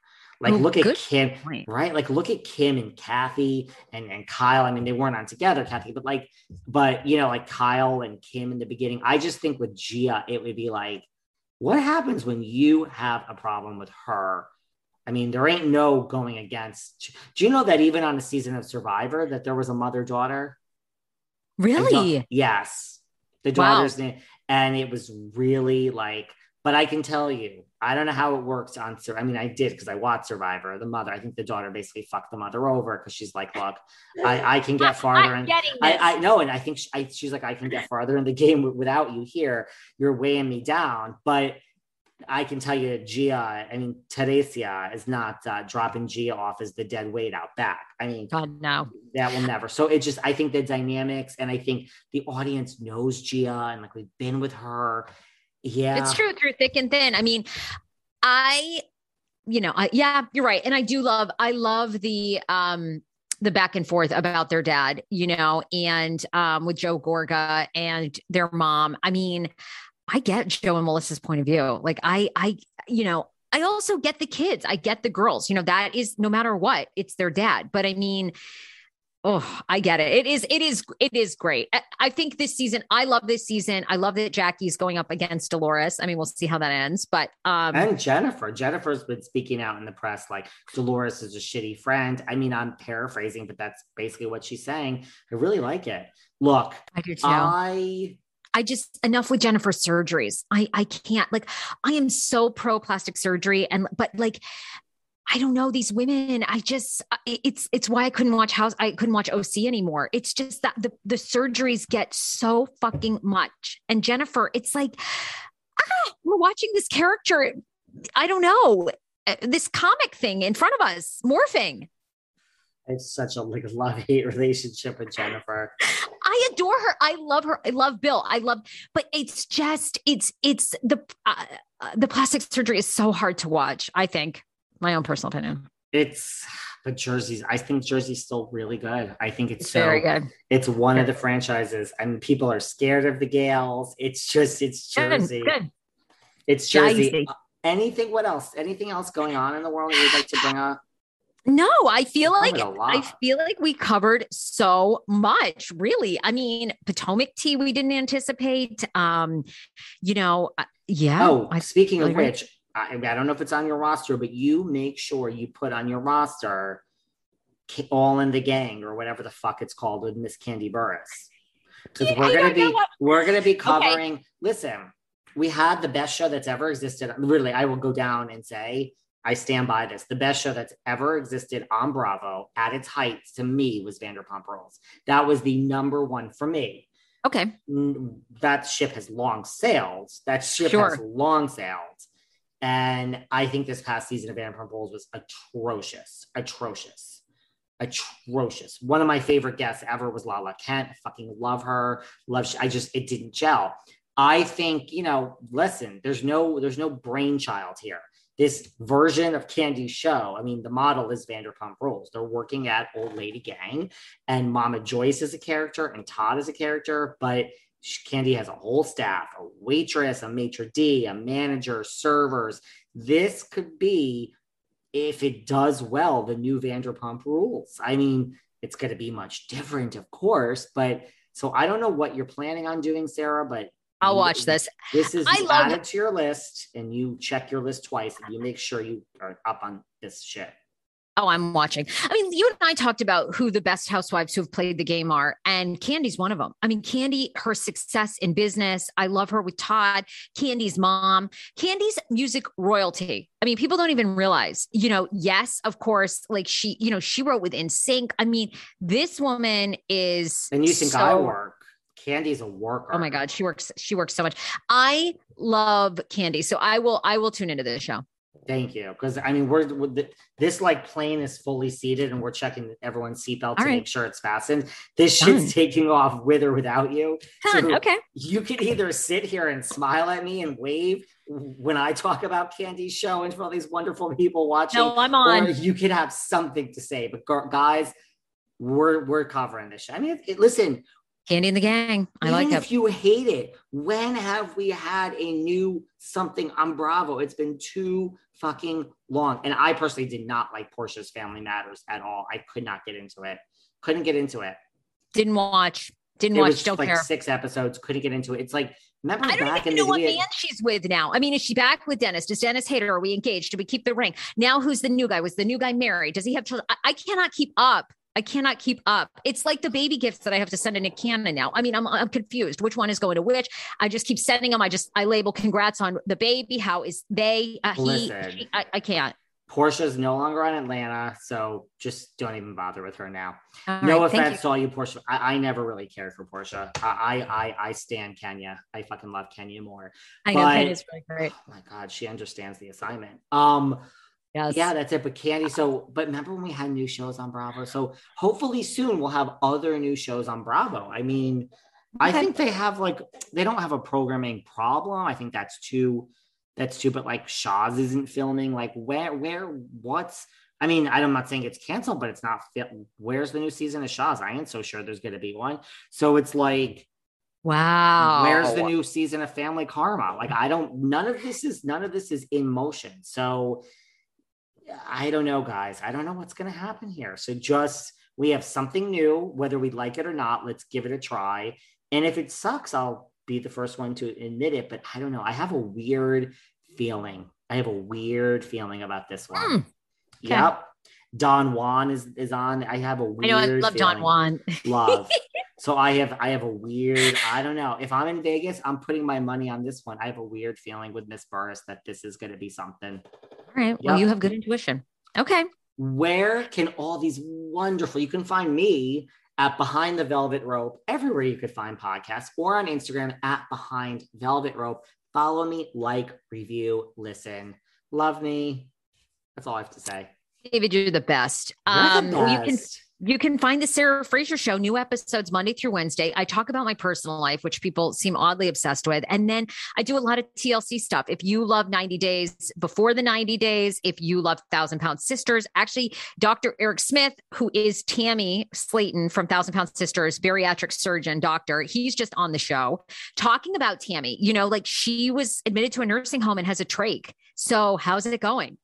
Like, oh, look at Kim, point. right? Like, look at Kim and Kathy and, and Kyle. I mean, they weren't on together, Kathy, but like, but you know, like Kyle and Kim in the beginning. I just think with Gia, it would be like, what happens when you have a problem with her? I mean, there ain't no going against. Do you know that even on a season of Survivor, that there was a mother daughter? Really? Yes, the daughter's wow. name, and it was really like but I can tell you, I don't know how it works on. Sir. I mean, I did because I watched Survivor. The mother, I think the daughter basically fucked the mother over because she's like, "Look, I, I can get farther." And I, I know, and I think she, I, she's like, "I can get farther in the game without you here. You're weighing me down." But I can tell you, Gia, I mean, Teresa is not uh, dropping Gia off as the dead weight out back. I mean, God, no, that will never. So it just, I think the dynamics, and I think the audience knows Gia, and like we've been with her, yeah. It's true through thick and thin. I mean, I, you know, I, yeah, you're right. And I do love, I love the, um, the back and forth about their dad, you know, and um, with Joe Gorga and their mom. I mean, I get Joe and Melissa's point of view. Like I, I, you know, I also get the kids. I get the girls. You know, that is no matter what, it's their dad. But I mean, Oh, I get it. It is, it is, it is great. I think this season, I love this season. I love that Jackie's going up against Dolores. I mean, we'll see how that ends, but um and Jennifer. Jennifer's been speaking out in the press like Dolores is a shitty friend. I mean, I'm paraphrasing, but that's basically what she's saying. I really like it. Look, I do too. I I just enough with Jennifer's surgeries. I I can't like I am so pro plastic surgery and but like I don't know these women. I just it's it's why I couldn't watch House. I couldn't watch OC anymore. It's just that the the surgeries get so fucking much. And Jennifer, it's like ah, we're watching this character. I don't know uh, this comic thing in front of us morphing. It's such a like love hate relationship with Jennifer. I adore her. I love her. I love Bill. I love, but it's just it's it's the uh, uh the plastic surgery is so hard to watch. I think my own personal opinion. It's but Jersey's. I think Jersey's still really good. I think it's, it's so, very good. It's one of the franchises, and people are scared of the Gales. It's just it's Jersey. Good. good. It's Jersey. Anything? What else? Anything else going on in the world you'd like to bring up? No, I feel like I feel like we covered so much. Really, I mean, Potomac tea we didn't anticipate. Um, you know, uh, yeah. Oh, I, speaking of which, I, I don't know if it's on your roster, but you make sure you put on your roster all in the gang or whatever the fuck it's called with Miss Kandi Burruss. Because we're gonna be we're gonna be covering. Okay. Listen, we had the best show that's ever existed. Literally, I will go down and say I stand by this. The best show that's ever existed on Bravo at its heights to me was Vanderpump Rules. That was the number one for me. Okay. That ship has long sailed. That ship sure. has long sailed. And I think this past season of Vanderpump Rules was atrocious, atrocious. atrocious. One of my favorite guests ever was Lala Kent. I fucking love her. Love. I just it didn't gel. I think you know. Listen, there's no there's no brainchild here. This version of Kandi show. I mean, the model is Vanderpump Rules. They're working at Old Lady Gang, and Mama Joyce is a character, and Todd is a character, but Kandi has a whole staff, a waitress, a maitre d, a manager, servers. This could be if it does well, the new Vanderpump rules. I mean, it's going to be much different, of course, but so I don't know what you're planning on doing, Sarah, but I'll watch this. This is I added love- to your list, and you check your list twice, and you make sure you are up on this shit. Oh, I'm watching. I mean, you and I talked about who the best housewives who have played the game are, and Kandi's one of them. I mean, Kandi, her success in business, I love her with Todd, Kandi's mom, Kandi's music royalty. I mean, people don't even realize, you know, yes, of course, like she, you know, she wrote with NSYNC. I mean, this woman is. And you think so- I work? Kandi's a worker. Oh my God, she works. She works so much. I love Kandi, so I will. I will tune into this show. Thank you. Because I mean, we're, this like plane is fully seated, and we're checking everyone's seatbelt to right. make sure it's fastened. This Done. shit's taking off with or without you. Done. Okay. You can either sit here and smile at me and wave when I talk about Kandi's show and for all these wonderful people watching. No, I'm on. Or you could have something to say. But guys, we're we're covering this. shit. I mean, it, listen, Kandi and the gang. I even like if you hate it, when have we had a new something on Bravo? It's been too fucking long. And I personally did not like Porsha's Family Matters at all. I could not get into it. Couldn't get into it. Didn't watch. Didn't it watch. was Don't like care. six episodes. Couldn't get into it. It's like remember I don't back even in know the what man she's with now. I mean, is she back with Dennis? Does Dennis hate her? Are we engaged? Do we keep the ring? Now, who's the new guy? Was the new guy married? Does he have children? I, I cannot keep up. I cannot keep up. It's like the baby gifts that I have to send Nick Cannon now. I mean, I'm, I'm confused. Which one is going to which? I just keep sending them. I just I label congrats on the baby. How is they? Uh, he, Listen. he- I, I can't. Porsha's no longer on Atlanta, so just don't even bother with her now. All no right, offense to all you Porsha. I, I never really cared for Porsha. I, I I stand Kenya. I fucking love Kenya more. I know But- Kenya's really great. Oh my god, she understands the assignment. Um Yes. yeah, that's it. But Kandi, so but remember when we had new shows on Bravo? So hopefully soon we'll have other new shows on Bravo. I mean, I think they have like they don't have a programming problem. I think that's too that's too, but like Shahs isn't filming. Like where where what's I mean, I'm not saying it's canceled, but it's not fit. Where's the new season of Shahs? I ain't so sure there's gonna be one. So it's like Wow. Where's the new season of Family Karma? Like I don't none of this is none of this is in motion. So I don't know, guys. I don't know what's gonna happen here. So just we have something new, whether we like it or not, let's give it a try. And if it sucks, I'll be the first one to admit it. But I don't know. I have a weird feeling. I have a weird feeling about this one. Hmm. Okay. Yep. Don Juan is is on. I have a I weird know. I love Don Juan. love. So I have I have a weird, I don't know. If I'm in Vegas, I'm putting my money on this one. I have a weird feeling with Miss Burruss that this is gonna be something. All right. Well, Yep. you have good intuition. Okay. Where can all these wonderful you can find me at Behind the Velvet Rope, everywhere you could find podcasts, or on Instagram at Behind Velvet Rope. Follow me, like, review, listen. Love me. That's all I have to say. David, you're the best. You're the Um, you can best. You can find the Sarah Fraser Show new episodes Monday through Wednesday. I talk about my personal life, which people seem oddly obsessed with, and then I do a lot of TLC stuff. If you love 90 Days before the 90 Days, if you love Thousand Pound Sisters, actually, Dr. Eric Smith, who is Tammy Slaton from Thousand Pound Sisters, bariatric surgeon, doctor, he's just on the show talking about Tammy. You know, like she was admitted to a nursing home and has a trach. So how's it going?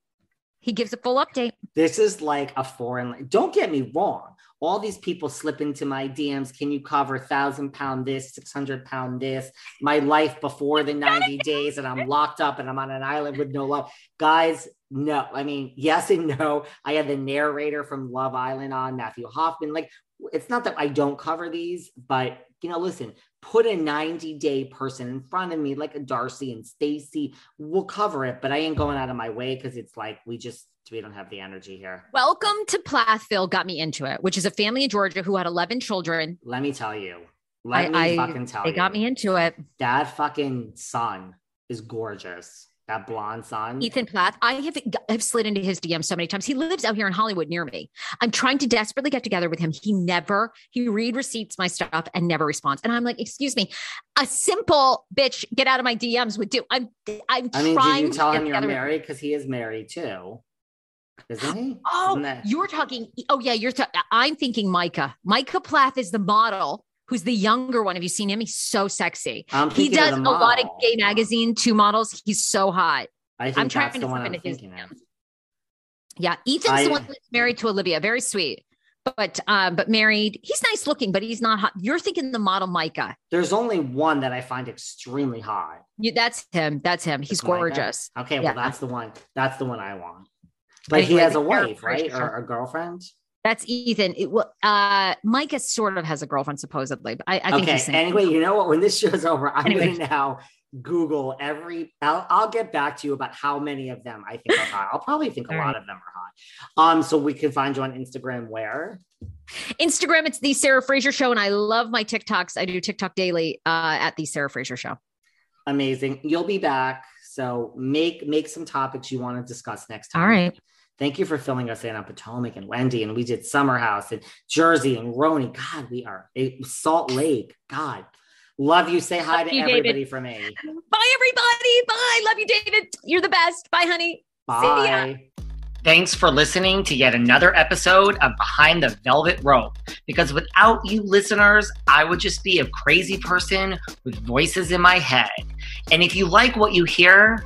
He gives a full update. This is like a foreign. Don't get me wrong. All these people slip into my DMs. Can you cover thousand pound this, six hundred pound this? My life before the ninety days, and I'm locked up and I'm on an island with no love. Guys, no. I mean, yes and no. I had the narrator from Love Island on Matthew Hoffman. Like, it's not that I don't cover these, but you know, listen. Put a 90 day person in front of me, like a Darcy and Stacy. We'll cover it, but I ain't going out of my way because it's like we just we don't have the energy here. Welcome to Plathville got me into it, which is a family in Georgia who had 11 children. Let me tell you. Let I, me I- fucking tell they you. They got me into it. That fucking son is gorgeous. That blonde son. Ethan Plath. I have I've slid into his DM so many times. He lives out here in Hollywood near me. I'm trying to desperately get together with him. He never, he read receipts my stuff and never responds. And I'm like, excuse me, a simple bitch, get out of my DMs would do. I'm I'm I mean, trying did you tell to him you're married? Because he is married too. Isn't he? Oh, Isn't that- you're talking. Oh, yeah, you're. Ta- I'm thinking Micah. Micah Plath is the model. Who's the younger one? Have you seen him? He's so sexy. He does a lot of gay magazine, two models. He's so hot. I think I'm trying to slip into his. Yeah, Ethan's I- the one that's married to Olivia. Very sweet, but um, but married. He's nice looking, but he's not hot. You're thinking the model Micah. There's only one that I find extremely hot. You, that's him. That's him. He's It's Micah. gorgeous. Okay, Yeah. well that's the one. That's the one I want. But he has a wife, right, or a girlfriend? That's Ethan. It, well, uh, Micah sort of has a girlfriend supposedly, but I, I think okay. Anyway, you know what? When this show's over, I'm Anyway. going to now Google every. I'll, I'll get back to you about how many of them I think are hot. I'll probably think a All lot right. of them are hot. Um, so we can find you on Instagram. Where? Instagram, it's the Sarah Fraser Show, and I love my TikToks. I do TikTok daily uh, at the Sarah Fraser Show. Amazing. You'll be back. So make make some topics you want to discuss next time. All right. Thank you for filling us in on Potomac and Wendy, and we did Summer House and Jersey and Roni. God, we are Salt Lake. God, love you. Say hi Love to you, everybody David. from me. Bye, everybody. Bye. Love you, David. You're the best. Bye, honey. Bye. Thanks for listening to yet another episode of Behind the Velvet Rope. Because without you listeners, I would just be a crazy person with voices in my head. And if you like what you hear,